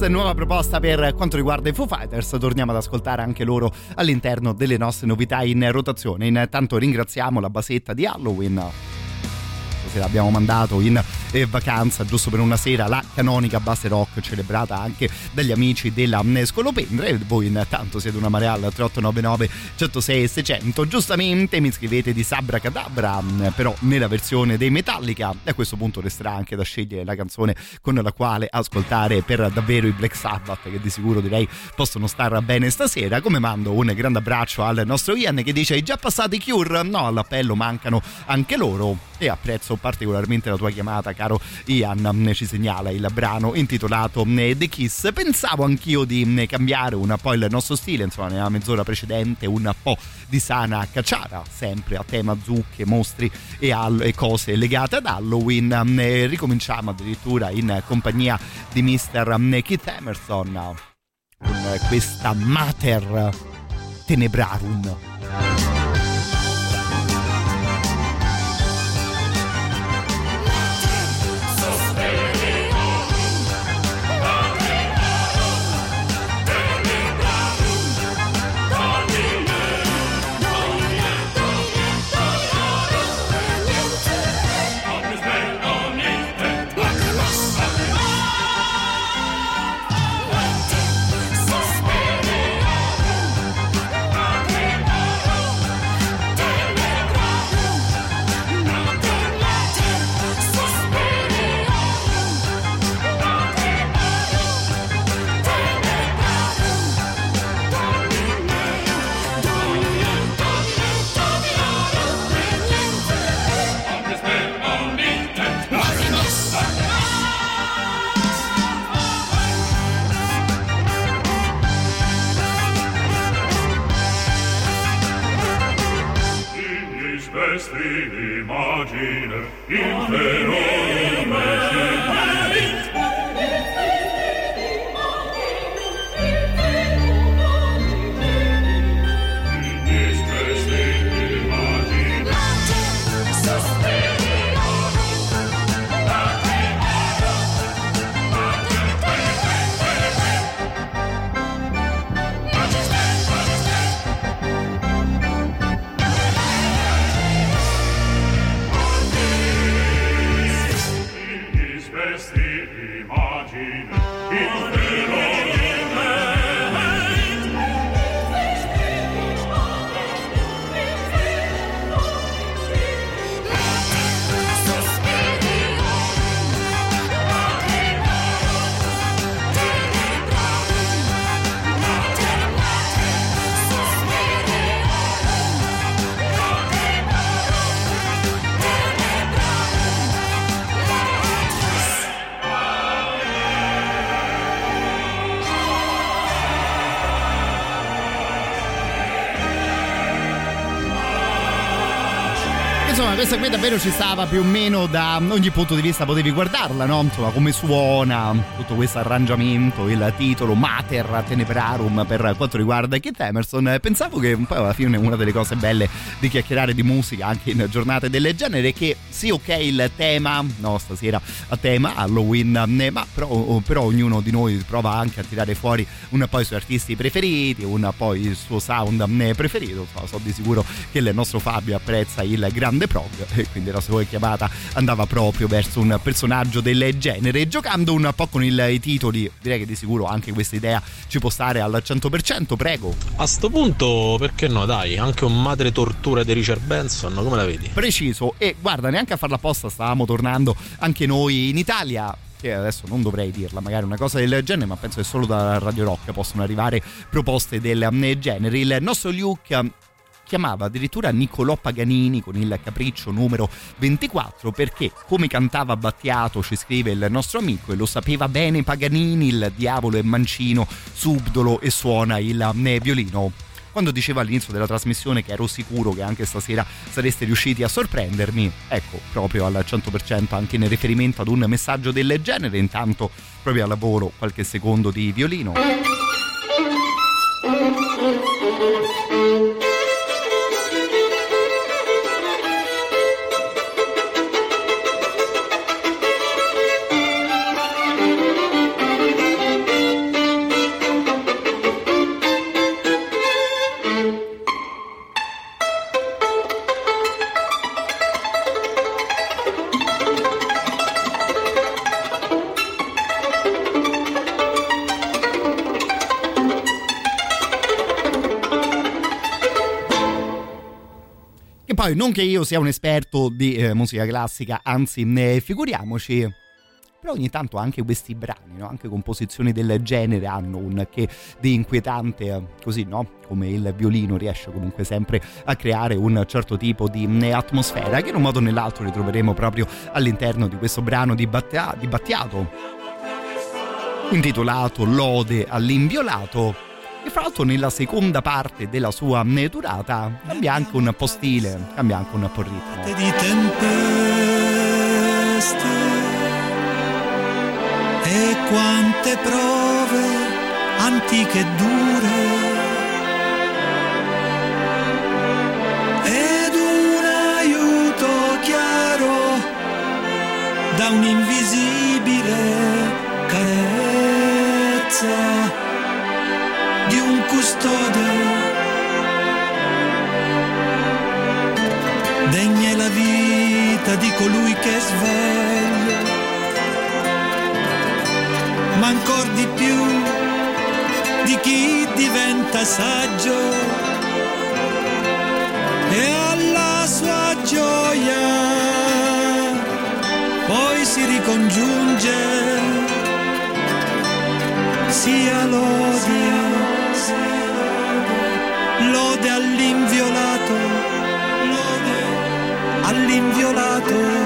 Glass, nuova proposta per quanto riguarda i Foo Fighters. Torniamo ad ascoltare anche loro all'interno delle nostre novità in rotazione. Intanto ringraziamo la basetta di Halloween stasera abbiamo mandato in eh, vacanza giusto per una sera la canonica base rock celebrata anche dagli amici della Scolopendra. E voi intanto siete una marea al 3899 106 600 giustamente mi scrivete di Sabra Cadabra però nella versione dei Metallica. E a questo punto resterà anche da scegliere la canzone con la quale ascoltare per davvero i Black Sabbath che di sicuro direi possono star bene stasera. Come mando un grande abbraccio al nostro Ian che dice hai già passato i Cure? no all'appello mancano anche loro e apprezzo particolarmente la tua chiamata caro Ian. Ci segnala il brano intitolato eh, The Kiss. Pensavo anch'io di eh, cambiare un po' il nostro stile insomma nella mezz'ora precedente un po' di sana cacciara sempre a tema zucche mostri e, all- e cose legate ad Halloween. Ricominciamo addirittura in compagnia di Mr. Keith Emerson con questa Mater Tenebrarum questa qui davvero ci stava più o meno da ogni punto di vista, potevi guardarla, no? Insomma, come suona, tutto questo arrangiamento, il titolo Mater Tenebrarum per quanto riguarda Keith Emerson. Pensavo che un po' alla fine una delle cose belle di chiacchierare di musica anche in giornate del genere è che sì, ok, il tema, no, stasera a tema Halloween, eh, ma però, però ognuno di noi prova anche a tirare fuori un po' i suoi artisti preferiti, un po' il suo sound eh, preferito. So, so di sicuro che il nostro Fabio apprezza il grande prog e quindi la sua chiamata andava proprio verso un personaggio del genere. Giocando un po' con il, i titoli, direi che di sicuro anche questa idea ci può stare al 100%, prego. A sto punto, perché no, dai, anche un madre tortura di Richard Benson, come la vedi? Preciso, e guarda, neanche a farla apposta stavamo tornando anche noi in Italia adesso non dovrei dirla, magari una cosa del genere, ma penso che solo da Radio Rock possono arrivare proposte del eh, genere. Il nostro Luke chiamava addirittura Niccolò Paganini con il capriccio numero 24 perché come cantava Battiato ci scrive il nostro amico e lo sapeva bene Paganini il diavolo è mancino subdolo e suona il eh, violino quando diceva all'inizio della trasmissione che ero sicuro che anche stasera sareste riusciti a sorprendermi, ecco, proprio al 100% anche in riferimento ad un messaggio del genere, intanto proprio al lavoro qualche secondo di violino. Poi non che io sia un esperto di eh, musica classica, anzi ne figuriamoci, però ogni tanto anche questi brani, no? anche composizioni del genere hanno un che di inquietante, così no? Come il violino riesce comunque sempre a creare un certo tipo di mm, atmosfera che in un modo o nell'altro ritroveremo proprio all'interno di questo brano di, Battia- di Battiato intitolato Lode all'inviolato e fra l'altro nella seconda parte della sua durata cambia anche un po' stile, cambia anche un po' ritmo. di tempeste e quante prove antiche e dure ed un aiuto chiaro da un'invisibile che è sveglio ma ancor di più di chi diventa saggio. E alla sua gioia poi si ricongiunge sia lode lode all'inviolato lode all'inviolato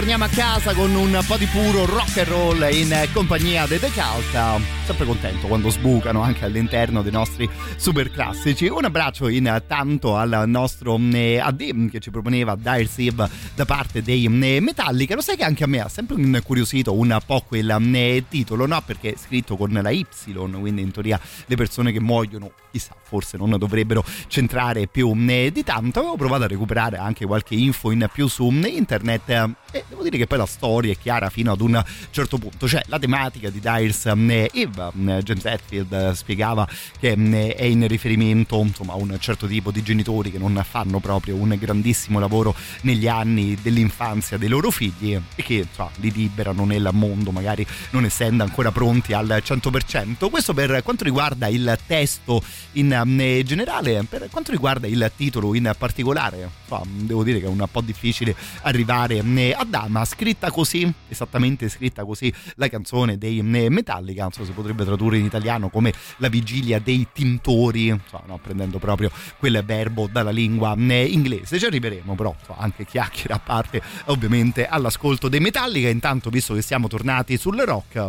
bene così, torniamo a casa con un po' di puro rock and roll in compagnia dei The Cult. Sempre contento quando sbucano anche all'interno dei nostri super classici. Un abbraccio intanto al nostro eh, AD che ci proponeva Dire Sieve da parte dei eh, Metallica. Lo sai che anche a me ha sempre incuriosito un po' quel eh, titolo, no? Perché è scritto con la Y, quindi in teoria le persone che muoiono, chissà, forse non dovrebbero centrare più di tanto. Avevo provato a recuperare anche qualche info in più su internet e devo dire che poi la storia è chiara fino ad un certo punto. Cioè la tematica di Dyers eh, Eve, eh, James Hetfield eh, spiegava che eh, è in riferimento insomma, a un certo tipo di genitori che non fanno proprio un grandissimo lavoro negli anni dell'infanzia dei loro figli e che insomma, li liberano nel mondo magari non essendo ancora pronti al 100%. Questo per quanto riguarda il testo in generale, per quanto riguarda il titolo in particolare, insomma, devo dire che è un po' difficile arrivare a Dama, scritta così, esattamente scritta così, la canzone dei Metallica, non so se potrebbe tradurre in italiano come la vigilia dei tintori, insomma, no, prendendo proprio quel verbo dalla lingua eh, inglese. Ci arriveremo però, anche chiacchiere a parte, ovviamente all'ascolto dei Metallica. Intanto, visto che siamo tornati sul rock,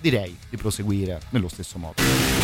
direi di proseguire nello stesso modo.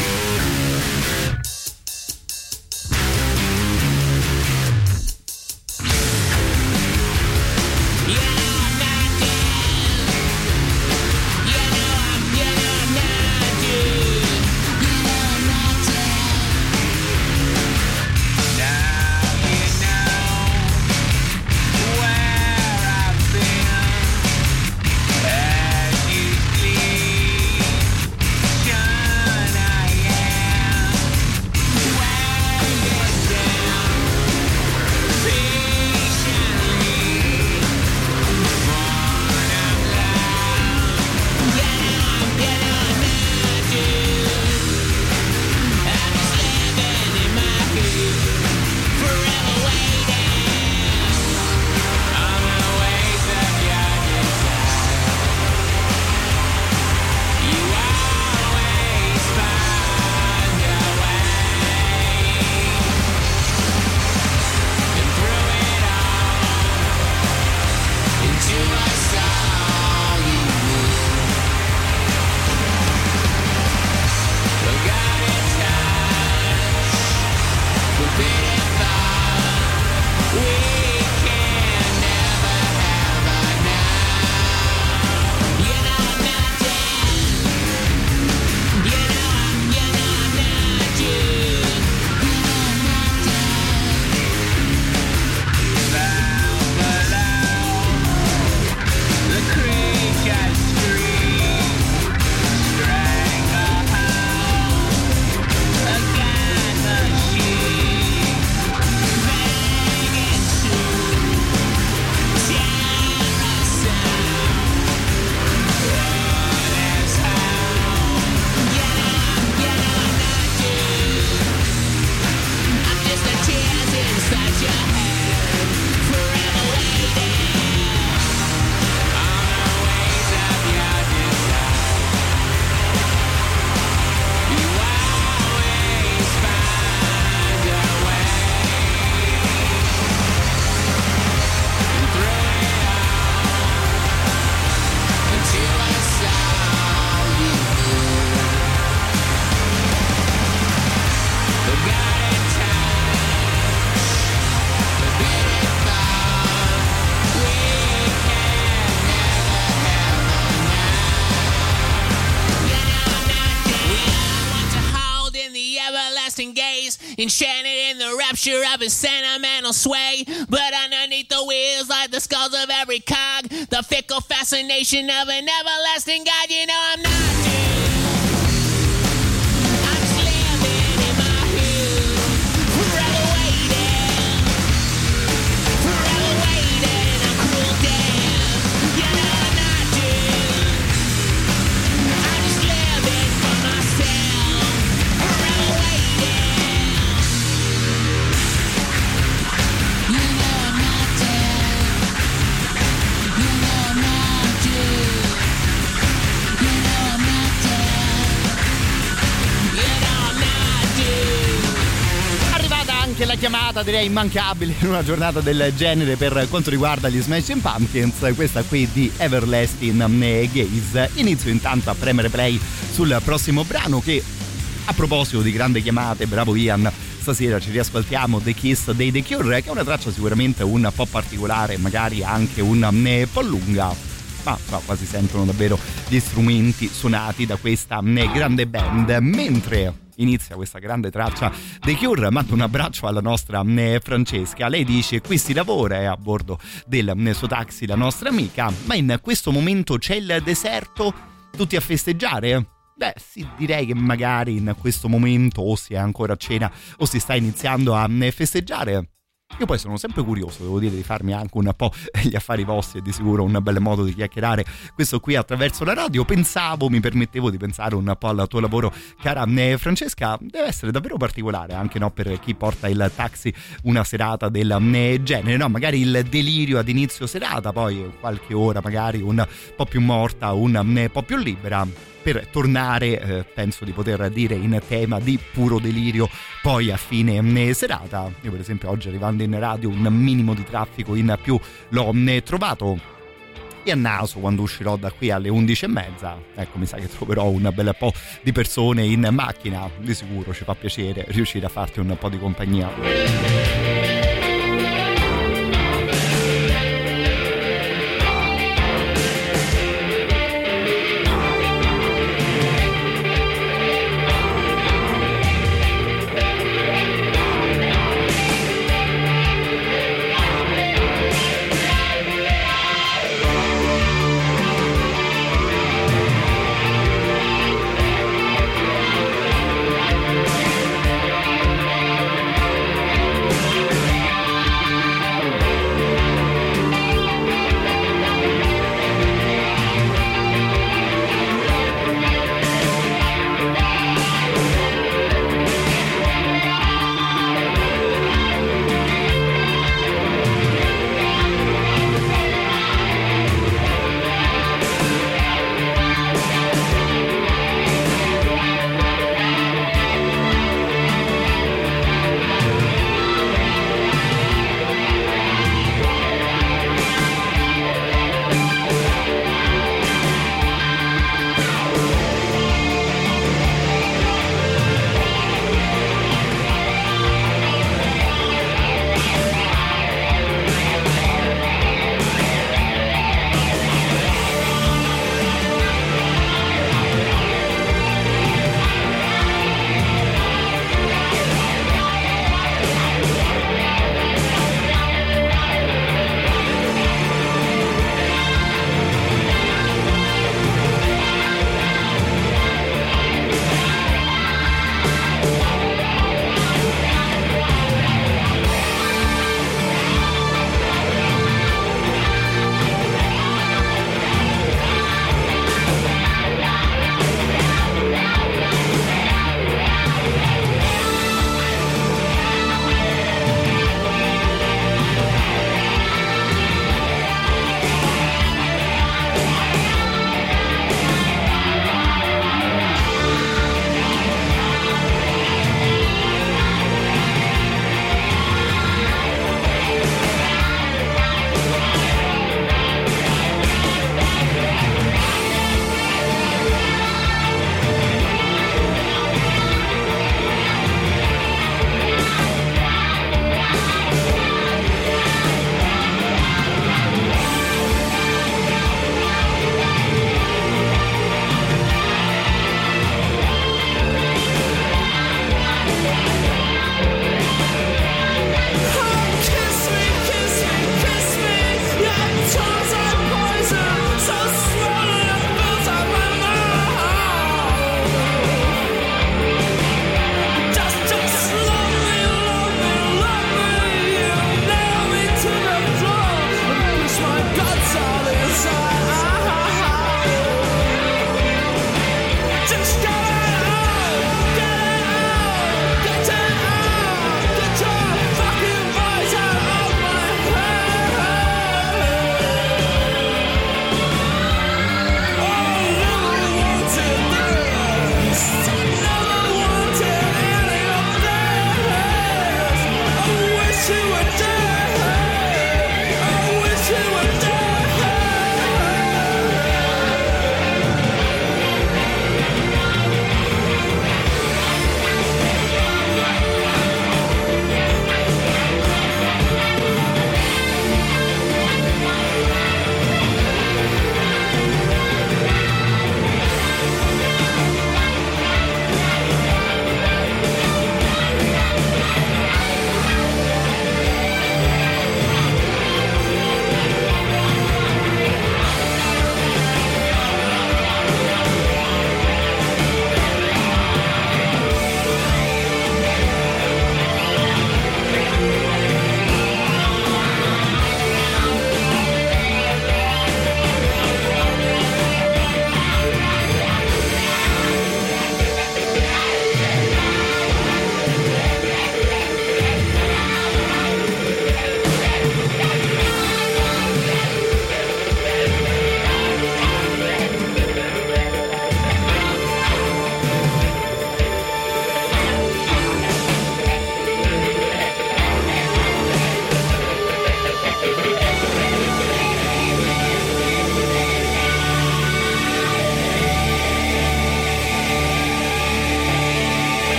Sentimental sway. But underneath the wheels, like the skulls of every cog, the fickle fascination of an everlasting God. You know I'm not. Anche la chiamata direi immancabile in una giornata del genere per quanto riguarda gli Smashing Pumpkins questa qui di Everlasting Gaze. Inizio intanto a premere play sul prossimo brano che a proposito di grandi chiamate bravo Ian stasera ci riascoltiamo The Kiss dei The Cure che è una traccia sicuramente un po' particolare magari anche un po' lunga ma, ma quasi sentono davvero gli strumenti suonati da questa grande band. Mentre inizia questa grande traccia dei Cure mando un abbraccio alla nostra eh, Francesca lei dice qui si lavora è a bordo del eh, suo taxi la nostra amica ma in questo momento c'è il deserto tutti a festeggiare Beh, sì, direi che magari in questo momento o si è ancora a cena o si sta iniziando a eh, festeggiare. Io poi sono sempre curioso, devo dire, di farmi anche un po' gli affari vostri, è di sicuro un bel modo di chiacchierare questo qui attraverso la radio. Pensavo, mi permettevo di pensare un po' al tuo lavoro, cara eh, Francesca, deve essere davvero particolare anche no, per chi porta il taxi una serata del eh, genere, no? Magari il delirio ad inizio serata, poi qualche ora magari un po' più morta, un eh, po' più libera per tornare, eh, penso di poter dire in tema di puro delirio, poi a fine eh, serata. Io per esempio oggi arrivando in radio un minimo di traffico in più l'ho eh, trovato. E a naso quando uscirò da qui alle 11.30 ecco mi sa che troverò un bel po' di persone in macchina. Di sicuro ci fa piacere riuscire a farti un po' di compagnia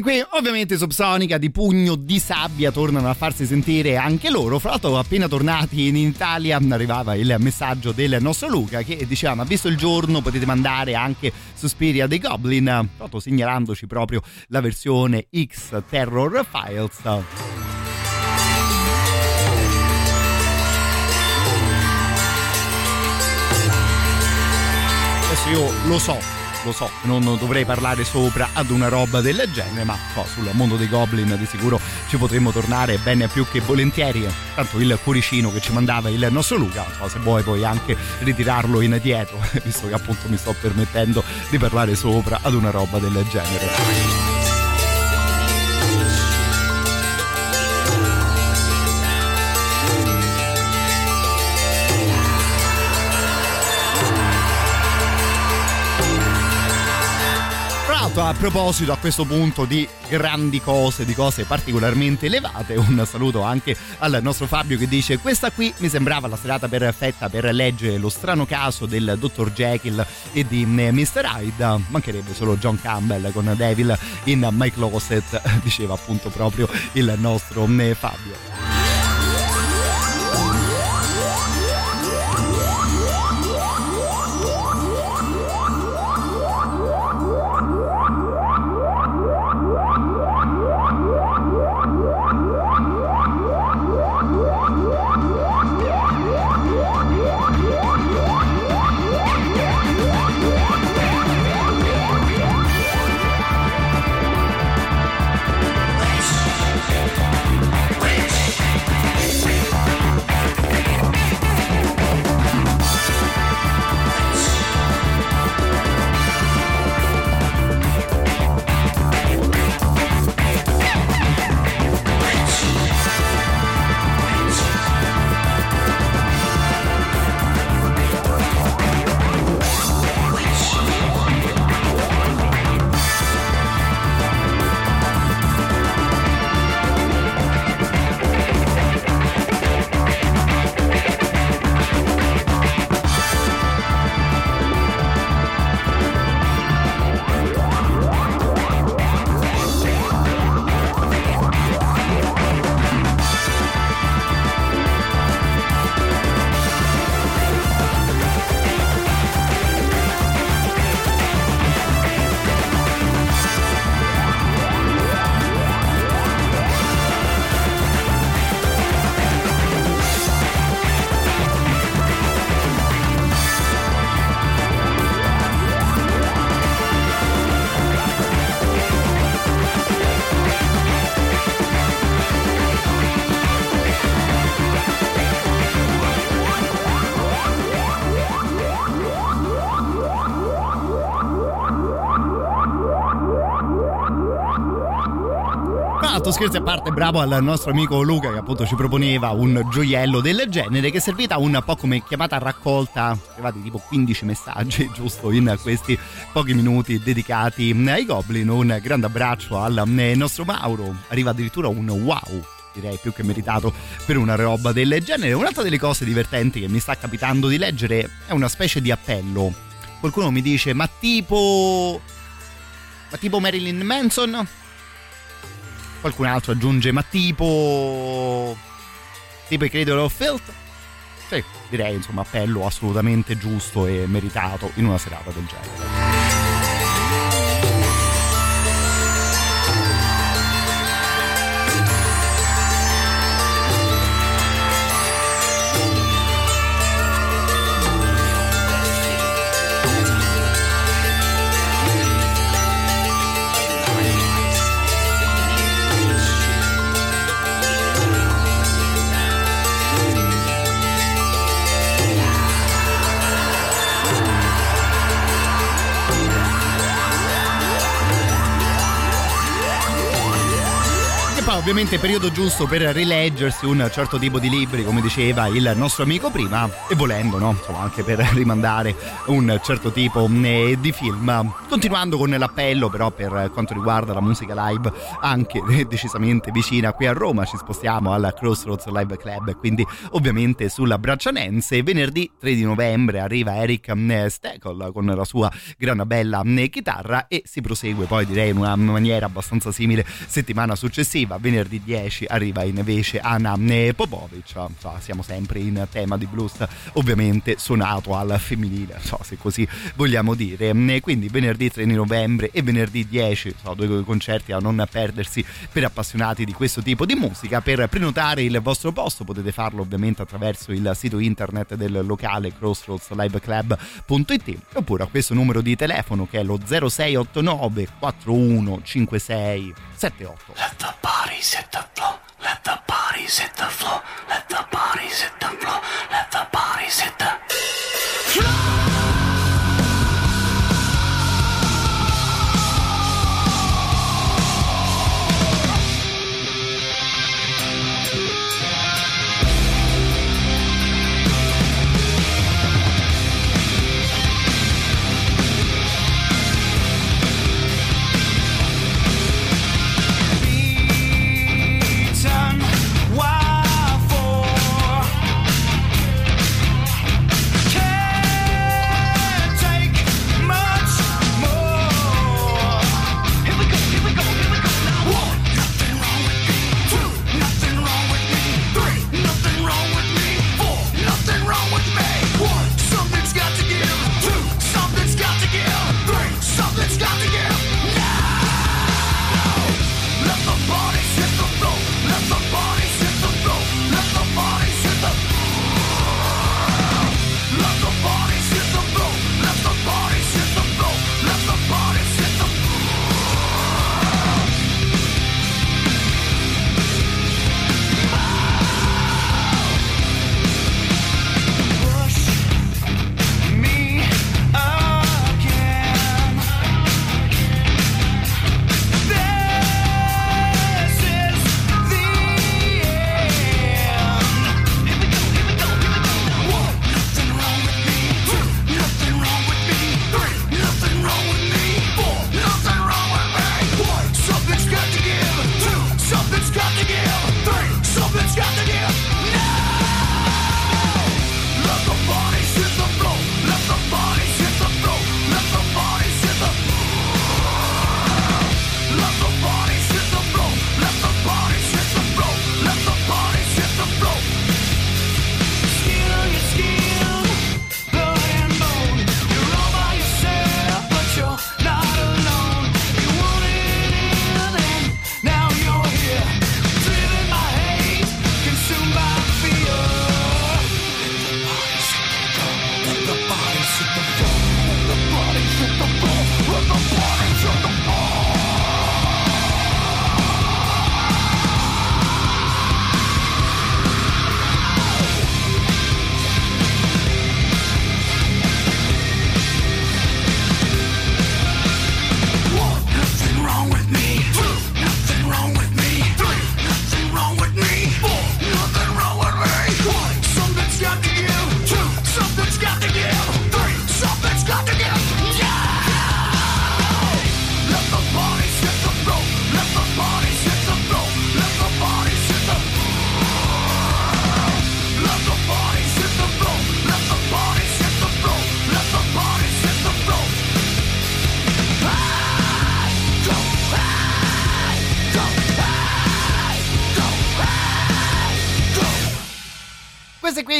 Questi qui, ovviamente, Subsonica di pugno di sabbia tornano a farsi sentire anche loro. Fra l'altro, appena tornati in Italia, arrivava il messaggio del nostro Luca che diceva: Ma visto il giorno, potete mandare anche Suspiria dei Goblin. Tra l'altro, segnalandoci proprio la versione X Terror Files. Adesso io lo so, lo so, non dovrei parlare sopra ad una roba del genere, ma so, sul mondo dei goblin di sicuro ci potremmo tornare ben più che volentieri. Tanto il cuoricino che ci mandava il nostro Luca, so, se vuoi puoi anche ritirarlo indietro, visto che appunto mi sto permettendo di parlare sopra ad una roba del genere. L'altro, a proposito a questo punto di grandi cose, di cose particolarmente elevate, un saluto anche al nostro Fabio che dice questa qui mi sembrava la serata perfetta per leggere lo strano caso del dottor Jekyll e di Mr. Hyde, mancherebbe solo John Campbell con Devil in My Closet, diceva appunto proprio il nostro eh, Fabio. Scherzi a parte, bravo al nostro amico Luca che appunto ci proponeva un gioiello del genere che è servita un po' come chiamata raccolta, arrivati tipo 15 messaggi giusto in questi pochi minuti dedicati ai Goblin. Un grande abbraccio al nostro Mauro, arriva addirittura un wow direi più che meritato per una roba del genere. Un'altra delle cose divertenti che mi sta capitando di leggere è una specie di appello. Qualcuno mi dice, ma tipo... Ma tipo Marilyn Manson? Qualcun altro aggiunge, ma tipo... Tipo i Cradle of Filth? Sì, direi insomma appello assolutamente giusto e meritato in una serata del genere. Ovviamente periodo giusto per rileggersi un certo tipo di libri, come diceva il nostro amico prima, e volendo, no? Insomma, anche per rimandare un certo tipo eh, di film. Continuando con l'appello, però, per quanto riguarda la musica live, anche decisamente vicina qui a Roma, ci spostiamo al Crossroads Live Club, quindi ovviamente sulla Braccianense. Venerdì 3 di novembre arriva Eric eh, Steckel con la sua gran bella eh, chitarra e si prosegue poi direi in una maniera abbastanza simile settimana successiva venerdì 10 arriva invece Anna Popovic. Cioè, siamo sempre in tema di blues ovviamente suonato al femminile so, se così vogliamo dire. Quindi venerdì 3 di novembre e venerdì 10 so, due concerti a non perdersi per appassionati di questo tipo di musica. Per prenotare il vostro posto potete farlo ovviamente attraverso il sito internet del locale crossroadsliveclub.it oppure a questo numero di telefono che è lo 0689 4156 78 Let the bodies hit the floor. Let the bodies hit the floor. Let the bodies hit the floor. Let the bodies hit the Beaten,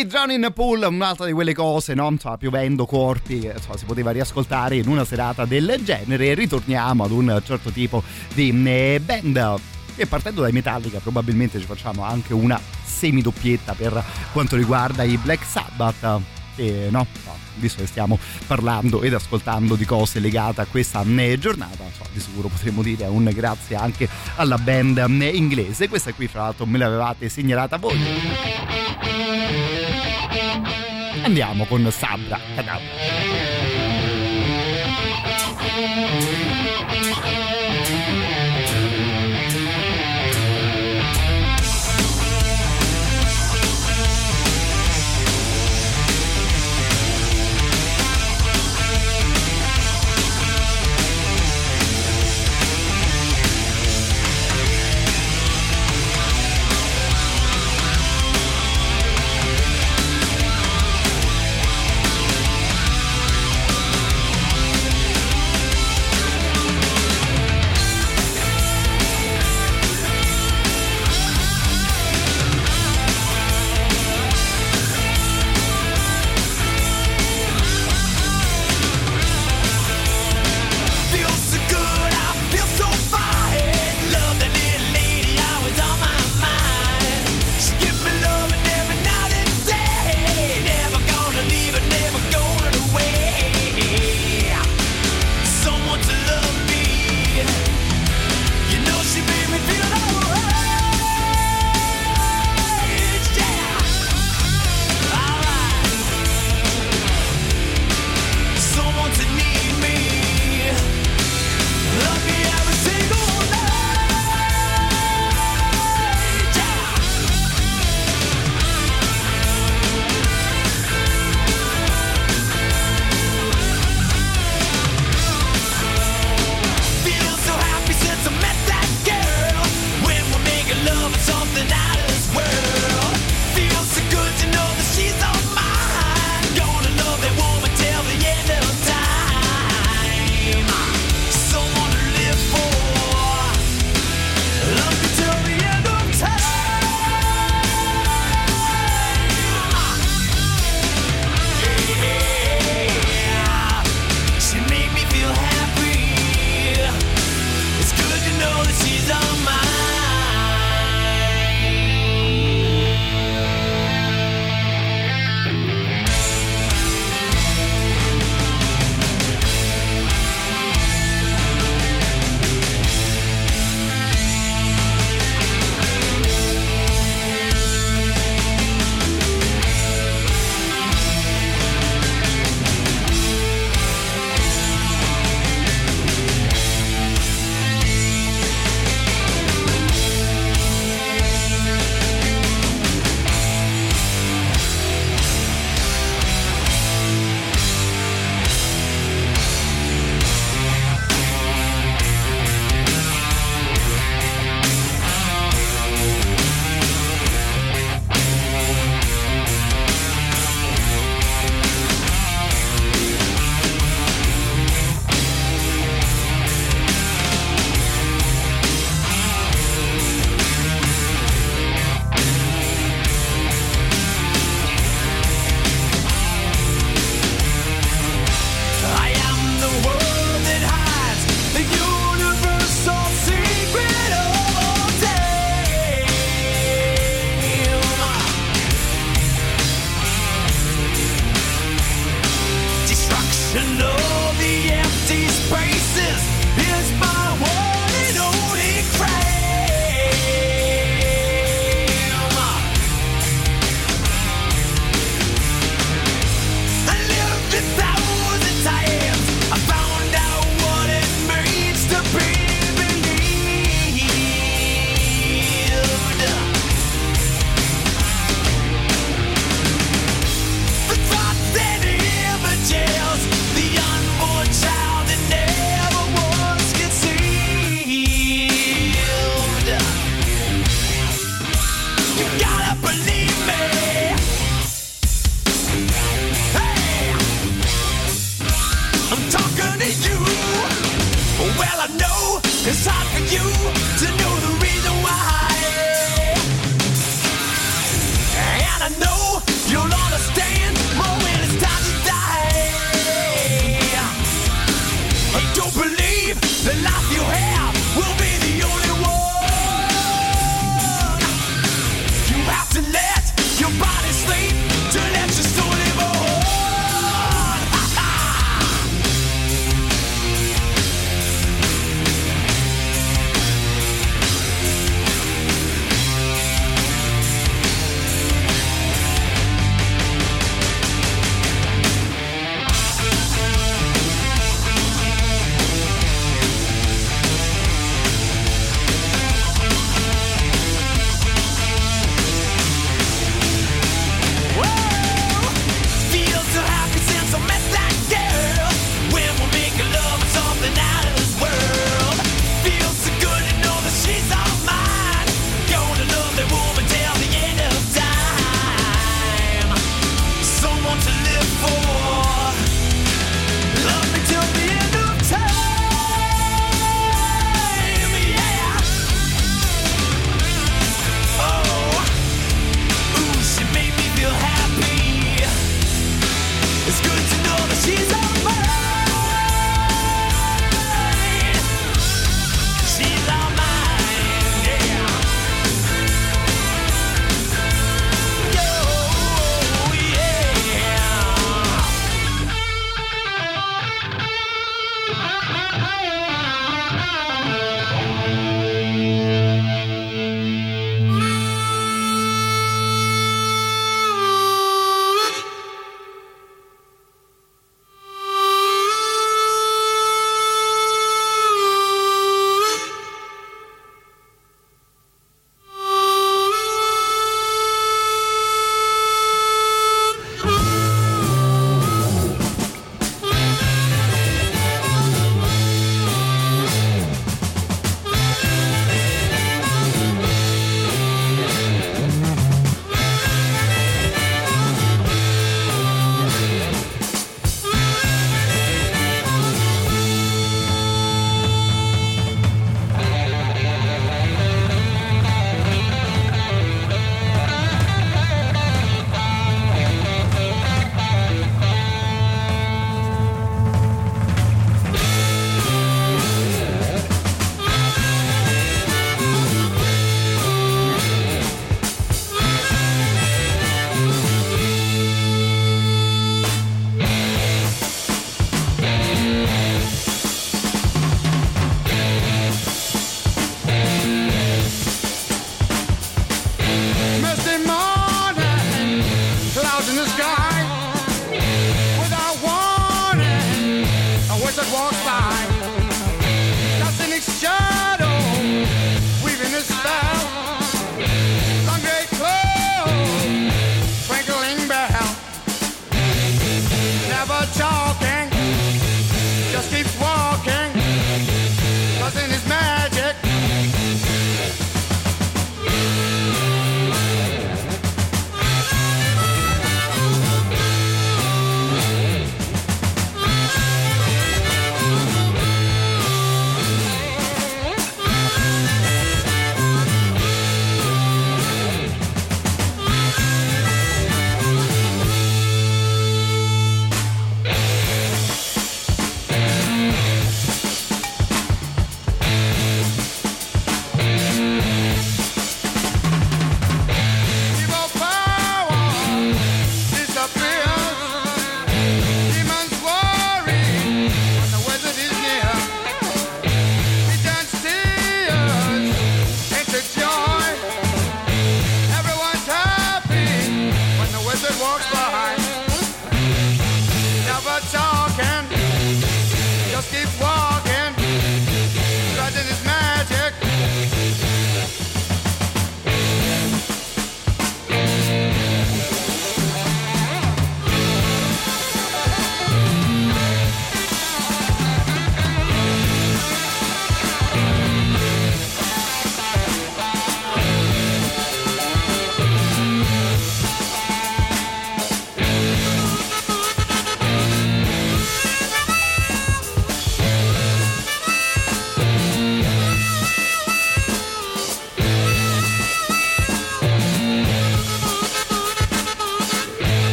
Qui, Drowning Pool, un'altra di quelle cose, no? Insomma, piovendo corpi, che, insomma, si poteva riascoltare in una serata del genere. Ritorniamo ad un certo tipo di eh, band. E partendo dai Metallica, probabilmente ci facciamo anche una semidoppietta per quanto riguarda i Black Sabbath. E no, no, visto che stiamo parlando ed ascoltando di cose legate a questa eh, giornata, insomma, di sicuro potremmo dire un grazie anche alla band eh, inglese. Questa qui, fra l'altro, me l'avevate segnalata voi. Andiamo con Sabra Kadabra.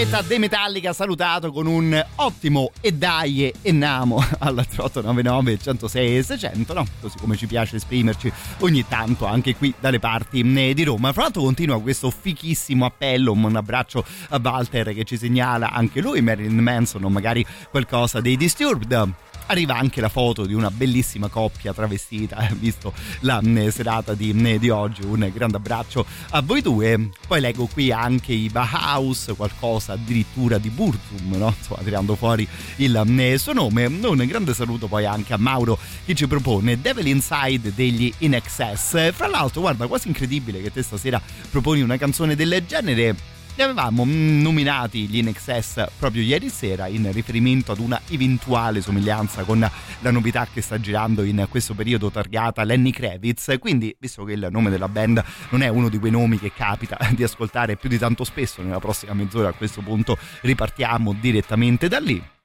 Doppietta De Metallica salutato con un ottimo e dai e namo al 3899 106 e 600 no? così come ci piace esprimerci ogni tanto anche qui dalle parti eh, di Roma fra l'altro continua questo fichissimo appello un abbraccio a Walter che ci segnala anche lui Marilyn Manson o magari qualcosa dei Disturbed Arriva anche la foto di una bellissima coppia travestita, eh, visto la eh, serata di, eh, di oggi. Un grande abbraccio a voi due. Poi leggo qui anche i Bauhaus, qualcosa addirittura di Burzum, no? Insomma, tirando fuori il eh, suo nome. Un grande saluto poi anche a Mauro che ci propone Devil Inside degli In Excess. Fra l'altro, guarda, quasi incredibile che te stasera proponi una canzone del genere. Li avevamo nominati gli Excess proprio ieri sera in riferimento ad una eventuale somiglianza con la novità che sta girando in questo periodo targata Lenny Kravitz. Quindi, visto che il nome della band non è uno di quei nomi che capita di ascoltare più di tanto spesso, nella prossima mezz'ora a questo punto ripartiamo direttamente da lì.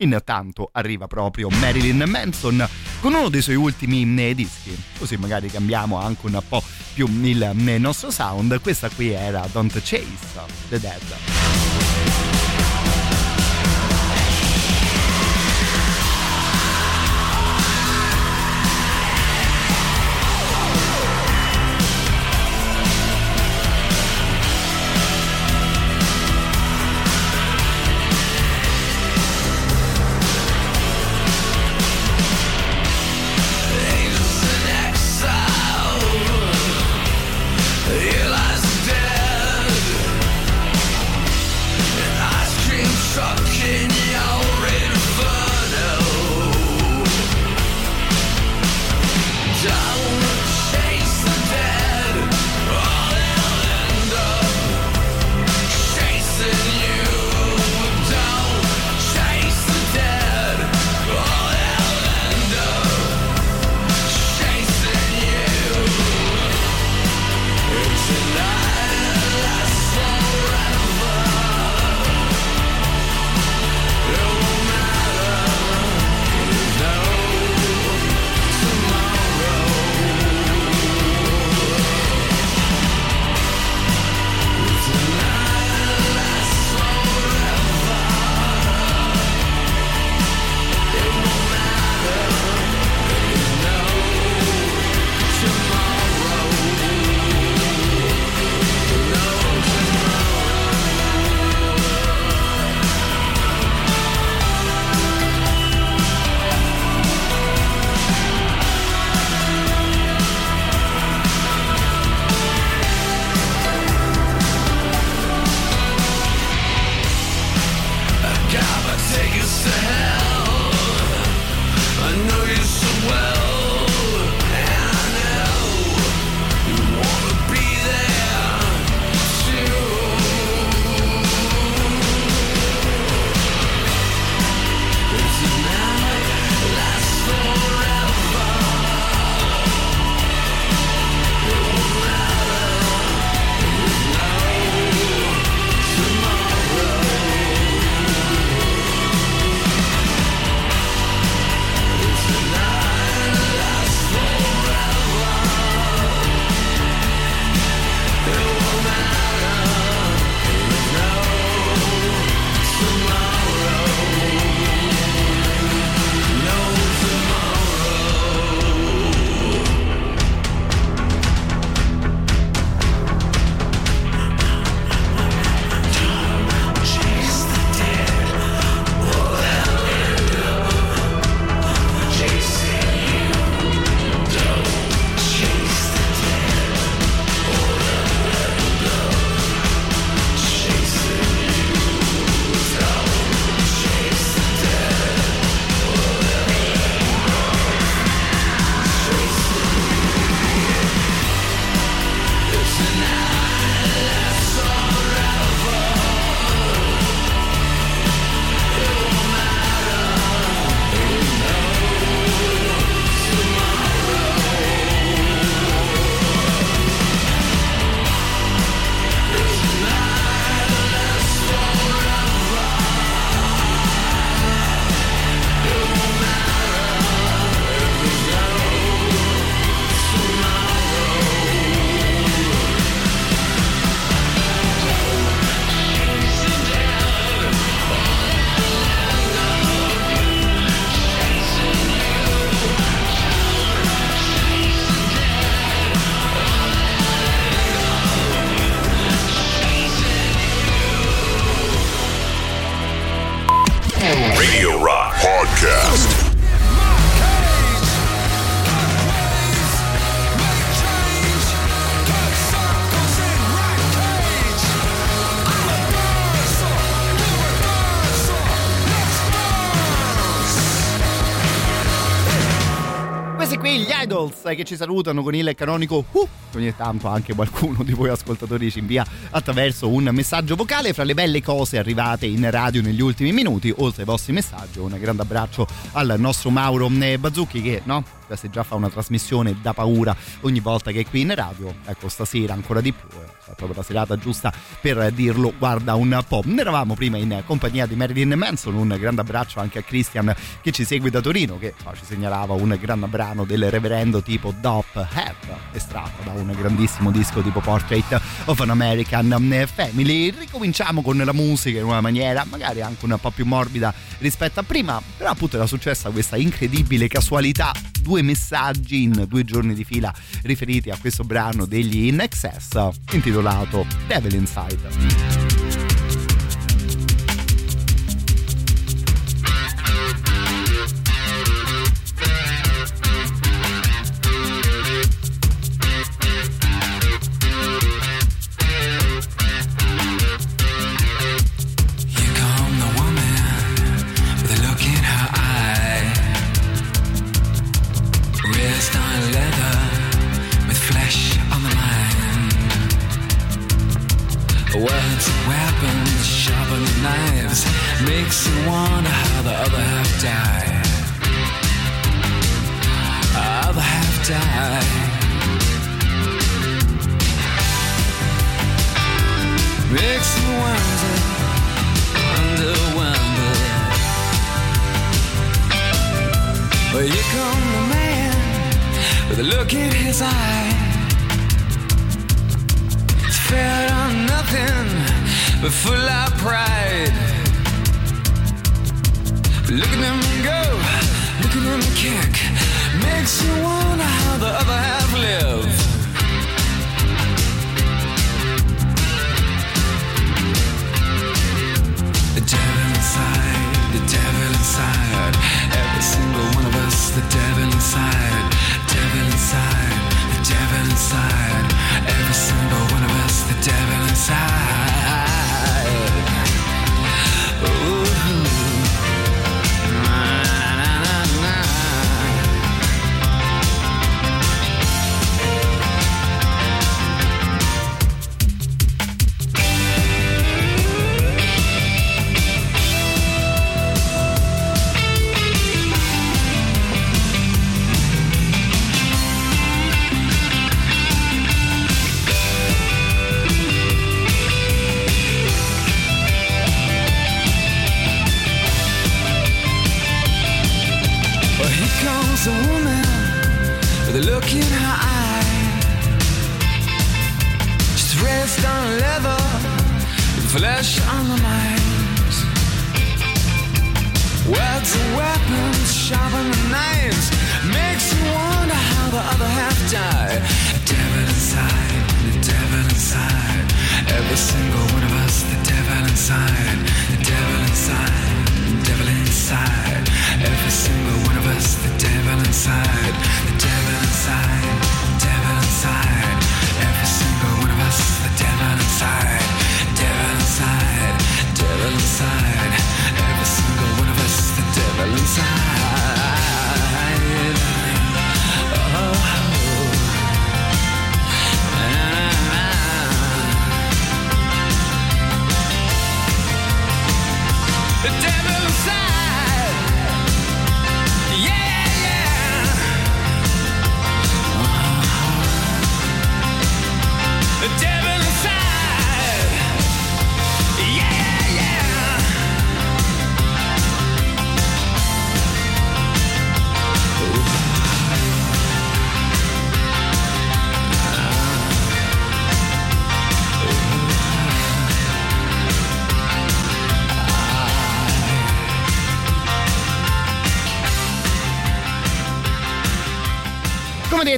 Intanto arriva proprio Marilyn Manson con uno dei suoi ultimi eh, dischi, così magari cambiamo anche un po' più il eh, nostro sound. Questa qui era Don't Chase the Dead. Idols che ci salutano con il canonico uh, ogni tanto anche qualcuno di voi ascoltatori ci invia attraverso un messaggio vocale. Fra le belle cose arrivate in radio negli ultimi minuti oltre ai vostri messaggi un grande abbraccio al nostro Mauro eh, Bazzucchi che no se già fa una trasmissione da paura ogni volta che è qui in radio. Ecco stasera ancora di più è proprio la serata giusta per dirlo guarda un po' ne eravamo prima in compagnia di Marilyn Manson. Un grande abbraccio anche a Christian che ci segue da Torino che no, ci segnalava un grande brano del reverendo tipo Dop Have estratto da un grandissimo disco tipo Portrait of an American Family ricominciamo con la musica in una maniera magari anche un po' più morbida rispetto a prima però appunto era successa questa incredibile casualità due messaggi in due giorni di fila riferiti a questo brano degli In Excess intitolato Devil Inside.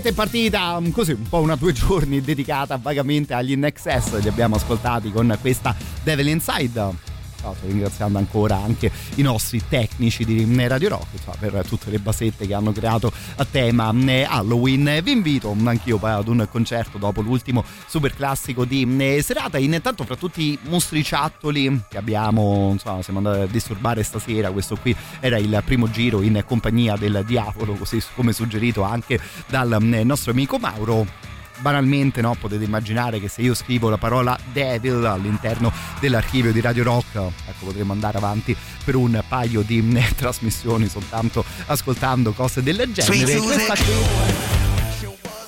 Rete è partita mm, così un po' una due giorni dedicata vagamente agli Nexus, li abbiamo ascoltati con questa Devil Inside. Ringraziando ancora anche i nostri tecnici di Radio Rock insomma, per tutte le basette che hanno creato a tema eh, Halloween. Eh, vi invito mm, anch'io poi ad un concerto dopo l'ultimo super classico di mm, serata. Intanto fra tutti i mostriciattoli che abbiamo, insomma, siamo andati a disturbare stasera, questo qui era il primo giro in compagnia del diavolo, così come suggerito anche dal mm, nostro amico Mauro banalmente no, potete immaginare che se io scrivo la parola Devil all'interno dell'archivio di Radio Rock, ecco, potremmo andare avanti per un paio di mh, trasmissioni soltanto ascoltando cose del genere. Questa che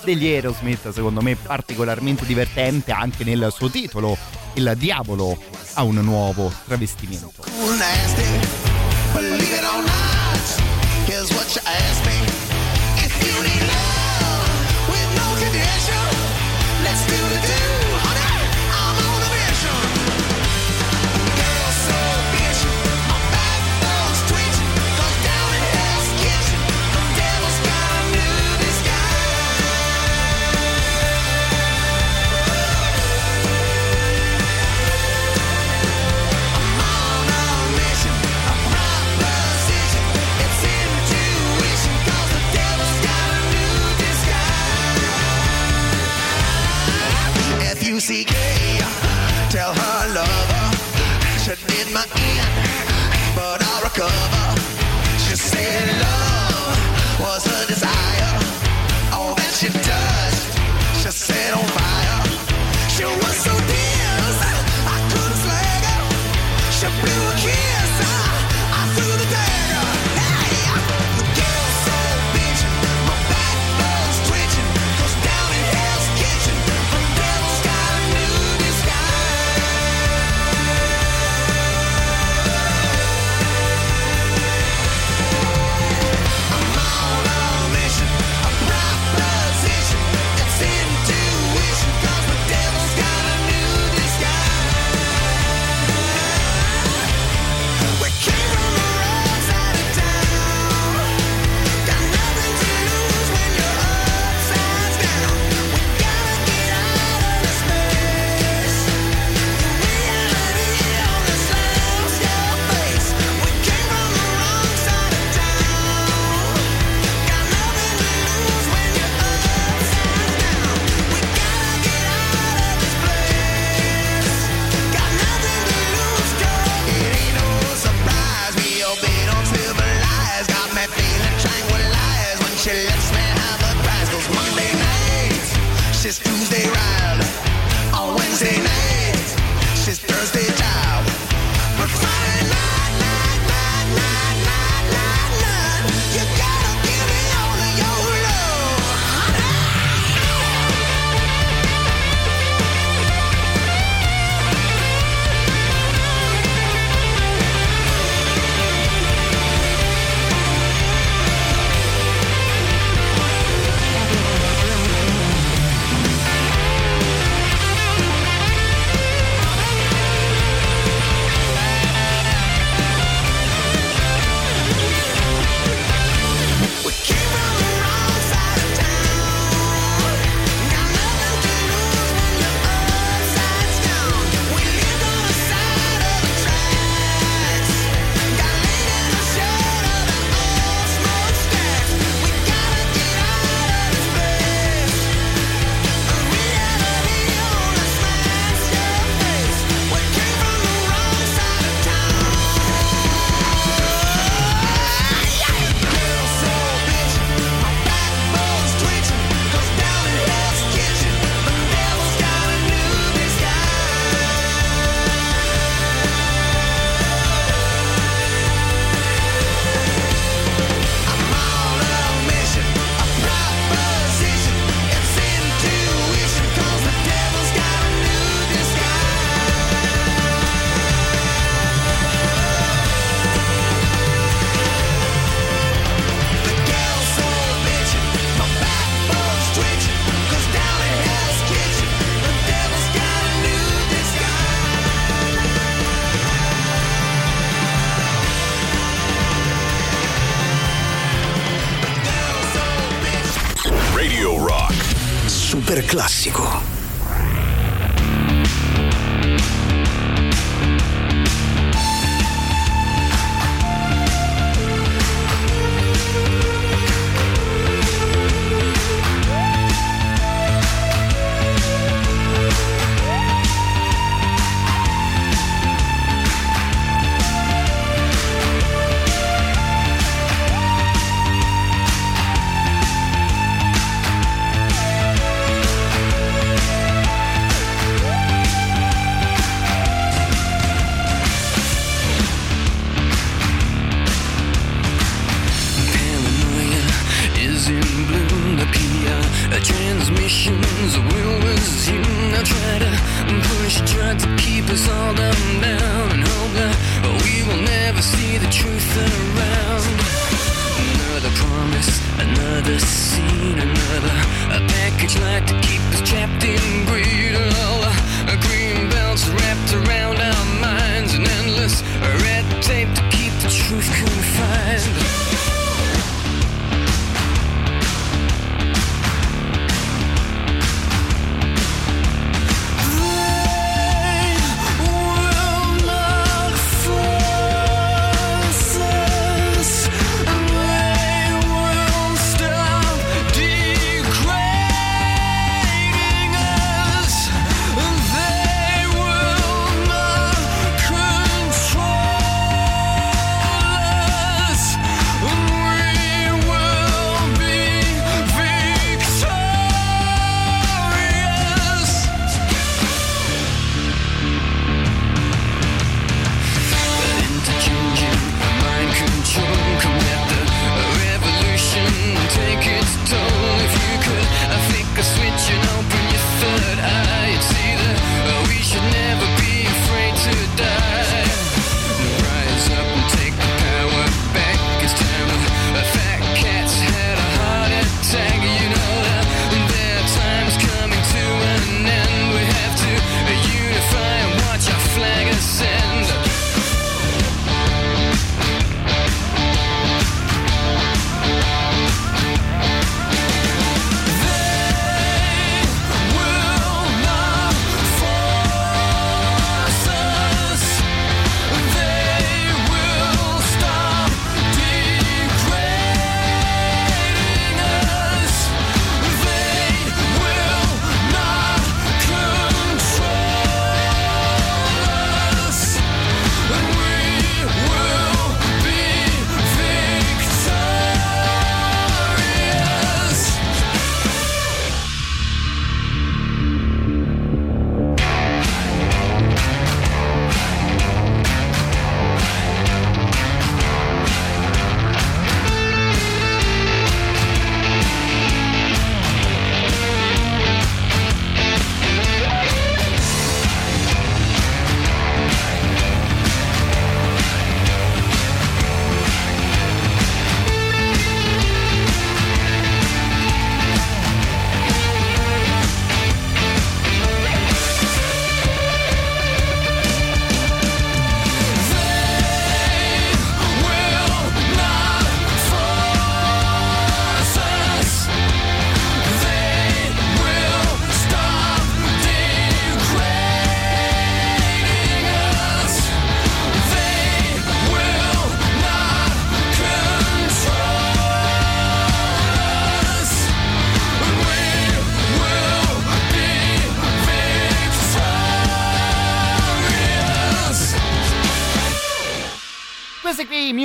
degli Aerosmith secondo me particolarmente divertente anche nel suo titolo Il diavolo ha un nuovo travestimento.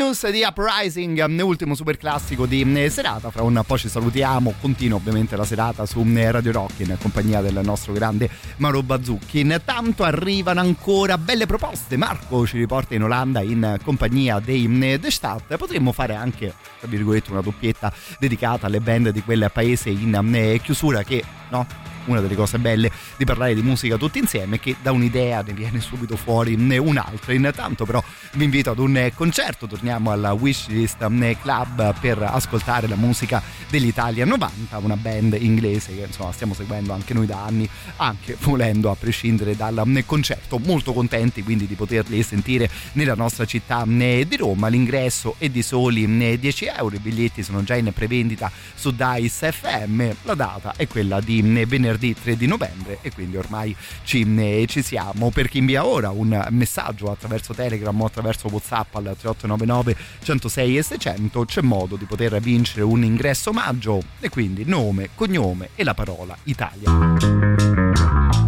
Muse di Uprising, um, ultimo super classico di um, serata. Fra un po' ci salutiamo. Continua ovviamente la serata su um, Radio Rock in compagnia del nostro grande Mauro Bazzucchi. Intanto arrivano ancora belle proposte. Marco ci riporta in Olanda in compagnia dei The Stadt. Potremmo fare anche, tra virgolette, una doppietta dedicata alle band di quel paese in chiusura che, no? Una delle cose belle di parlare di musica tutti insieme è che da un'idea ne viene subito fuori un'altra. Intanto però vi invito ad un concerto, torniamo alla Wishlist Club per ascoltare la musica dell'Italia 90, una band inglese che insomma stiamo seguendo anche noi da anni, anche volendo a prescindere dal concerto. Molto contenti quindi di poterli sentire nella nostra città di Roma. L'ingresso è di soli 10 euro, i biglietti sono già in prevendita su Dice FM, la data è quella di venerdì 3 di novembre e quindi ormai ci, ci siamo. Per chi invia ora un messaggio attraverso Telegram o attraverso Whatsapp al 3899 106 e 600 c'è modo di poter vincere un ingresso omaggio e quindi nome, cognome e la parola Italia.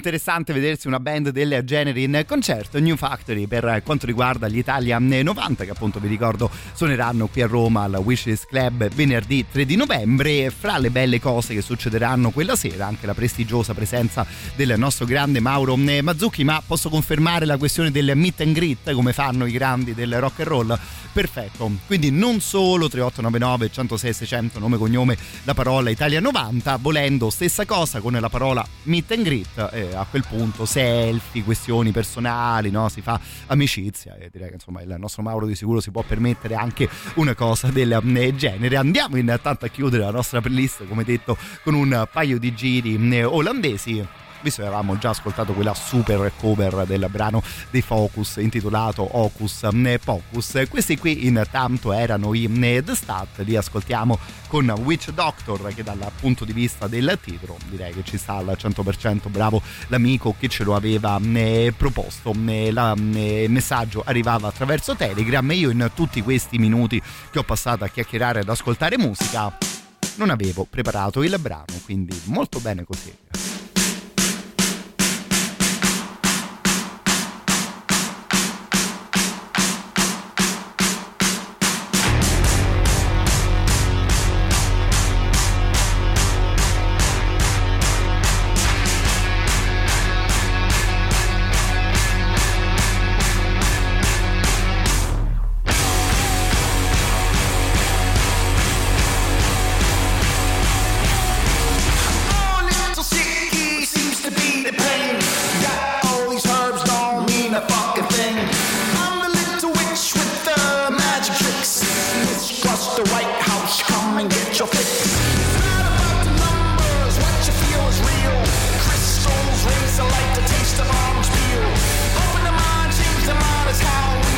Interessante vedersi una band del genere in concerto New Factory per quanto riguarda gli Italia 90 che appunto vi ricordo suoneranno qui a Roma al Wishes Club venerdì 3 di novembre e fra le belle cose che succederanno quella sera anche la prestigiosa presenza del nostro grande Mauro Mazzucchi ma posso confermare la questione del meet and greet come fanno i grandi del rock and roll perfetto quindi non solo 3899 106 600 nome cognome la parola Italia 90 volendo stessa cosa con la parola meet and greet e a quel punto selfie questioni personali no? si fa amicizia e direi che insomma il nostro Mauro di sicuro si può permettere anche una cosa del eh, genere. Andiamo intanto a chiudere la nostra playlist come detto con un paio di giri eh, olandesi visto che avevamo già ascoltato quella super cover del brano dei Focus intitolato Hocus Pocus questi qui intanto erano i The Stat li ascoltiamo con Witch Doctor che dal punto di vista del titolo direi che ci sta al 100% bravo l'amico che ce lo aveva eh, proposto il messaggio arrivava attraverso Telegram e io in tutti questi minuti che ho passato a chiacchierare ad ascoltare musica non avevo preparato il brano quindi molto bene così your. It's not about the numbers, what you feel is real. Crystals raise the light, the taste of orange peel. Open the mind, change the mind, it's how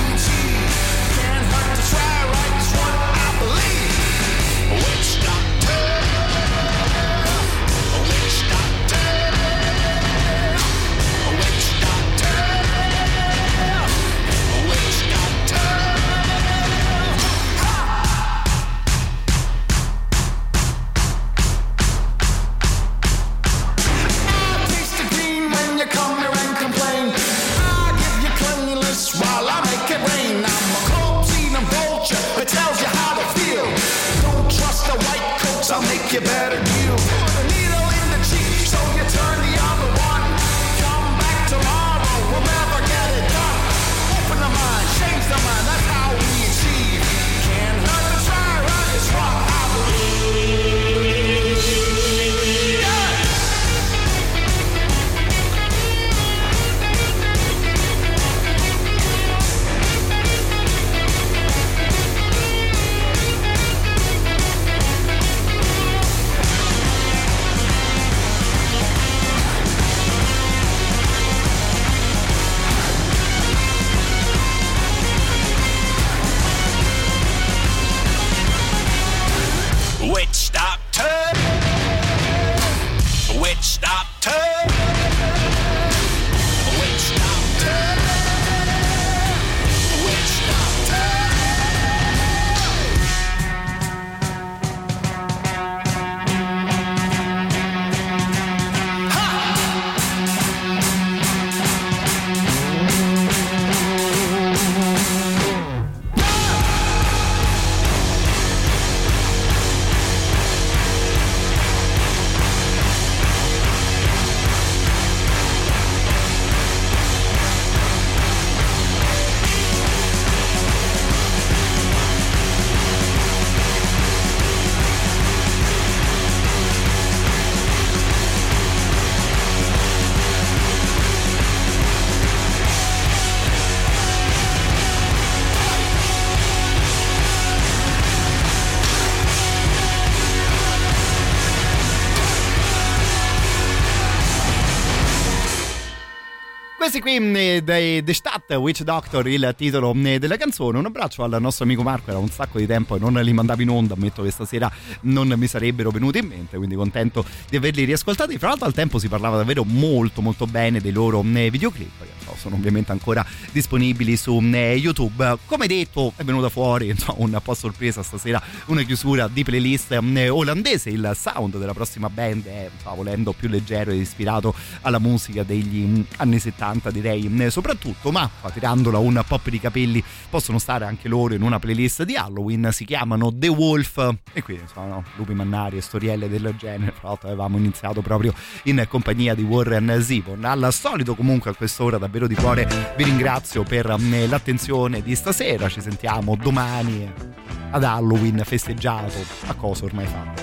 Questi qui mh, dei The Stadt Witch Doctor, il titolo mh, della canzone. Un abbraccio al nostro amico Marco, era un sacco di tempo e non li mandavo in onda, ammetto che stasera non mi sarebbero venuti in mente, quindi contento di averli riascoltati. Fra l'altro al tempo si parlava davvero molto molto bene dei loro mh, videoclip, so, sono ovviamente ancora disponibili su mh, YouTube. Come detto è venuta fuori insomma, un po' sorpresa stasera una chiusura di playlist mh, olandese, il sound della prossima band è volendo più leggero ed ispirato alla musica degli mh, anni 70 direi mh, soprattutto, ma tirandola un pop di capelli possono stare anche loro in una playlist di Halloween, si chiamano The Wolf e quindi insomma lupi mannari e storielle del genere, tra l'altro avevamo iniziato proprio in compagnia di Warren Zevon. Al solito comunque a quest'ora davvero di cuore. Vi ringrazio per mh, l'attenzione di stasera, ci sentiamo domani ad Halloween festeggiato, a cosa ormai fatto.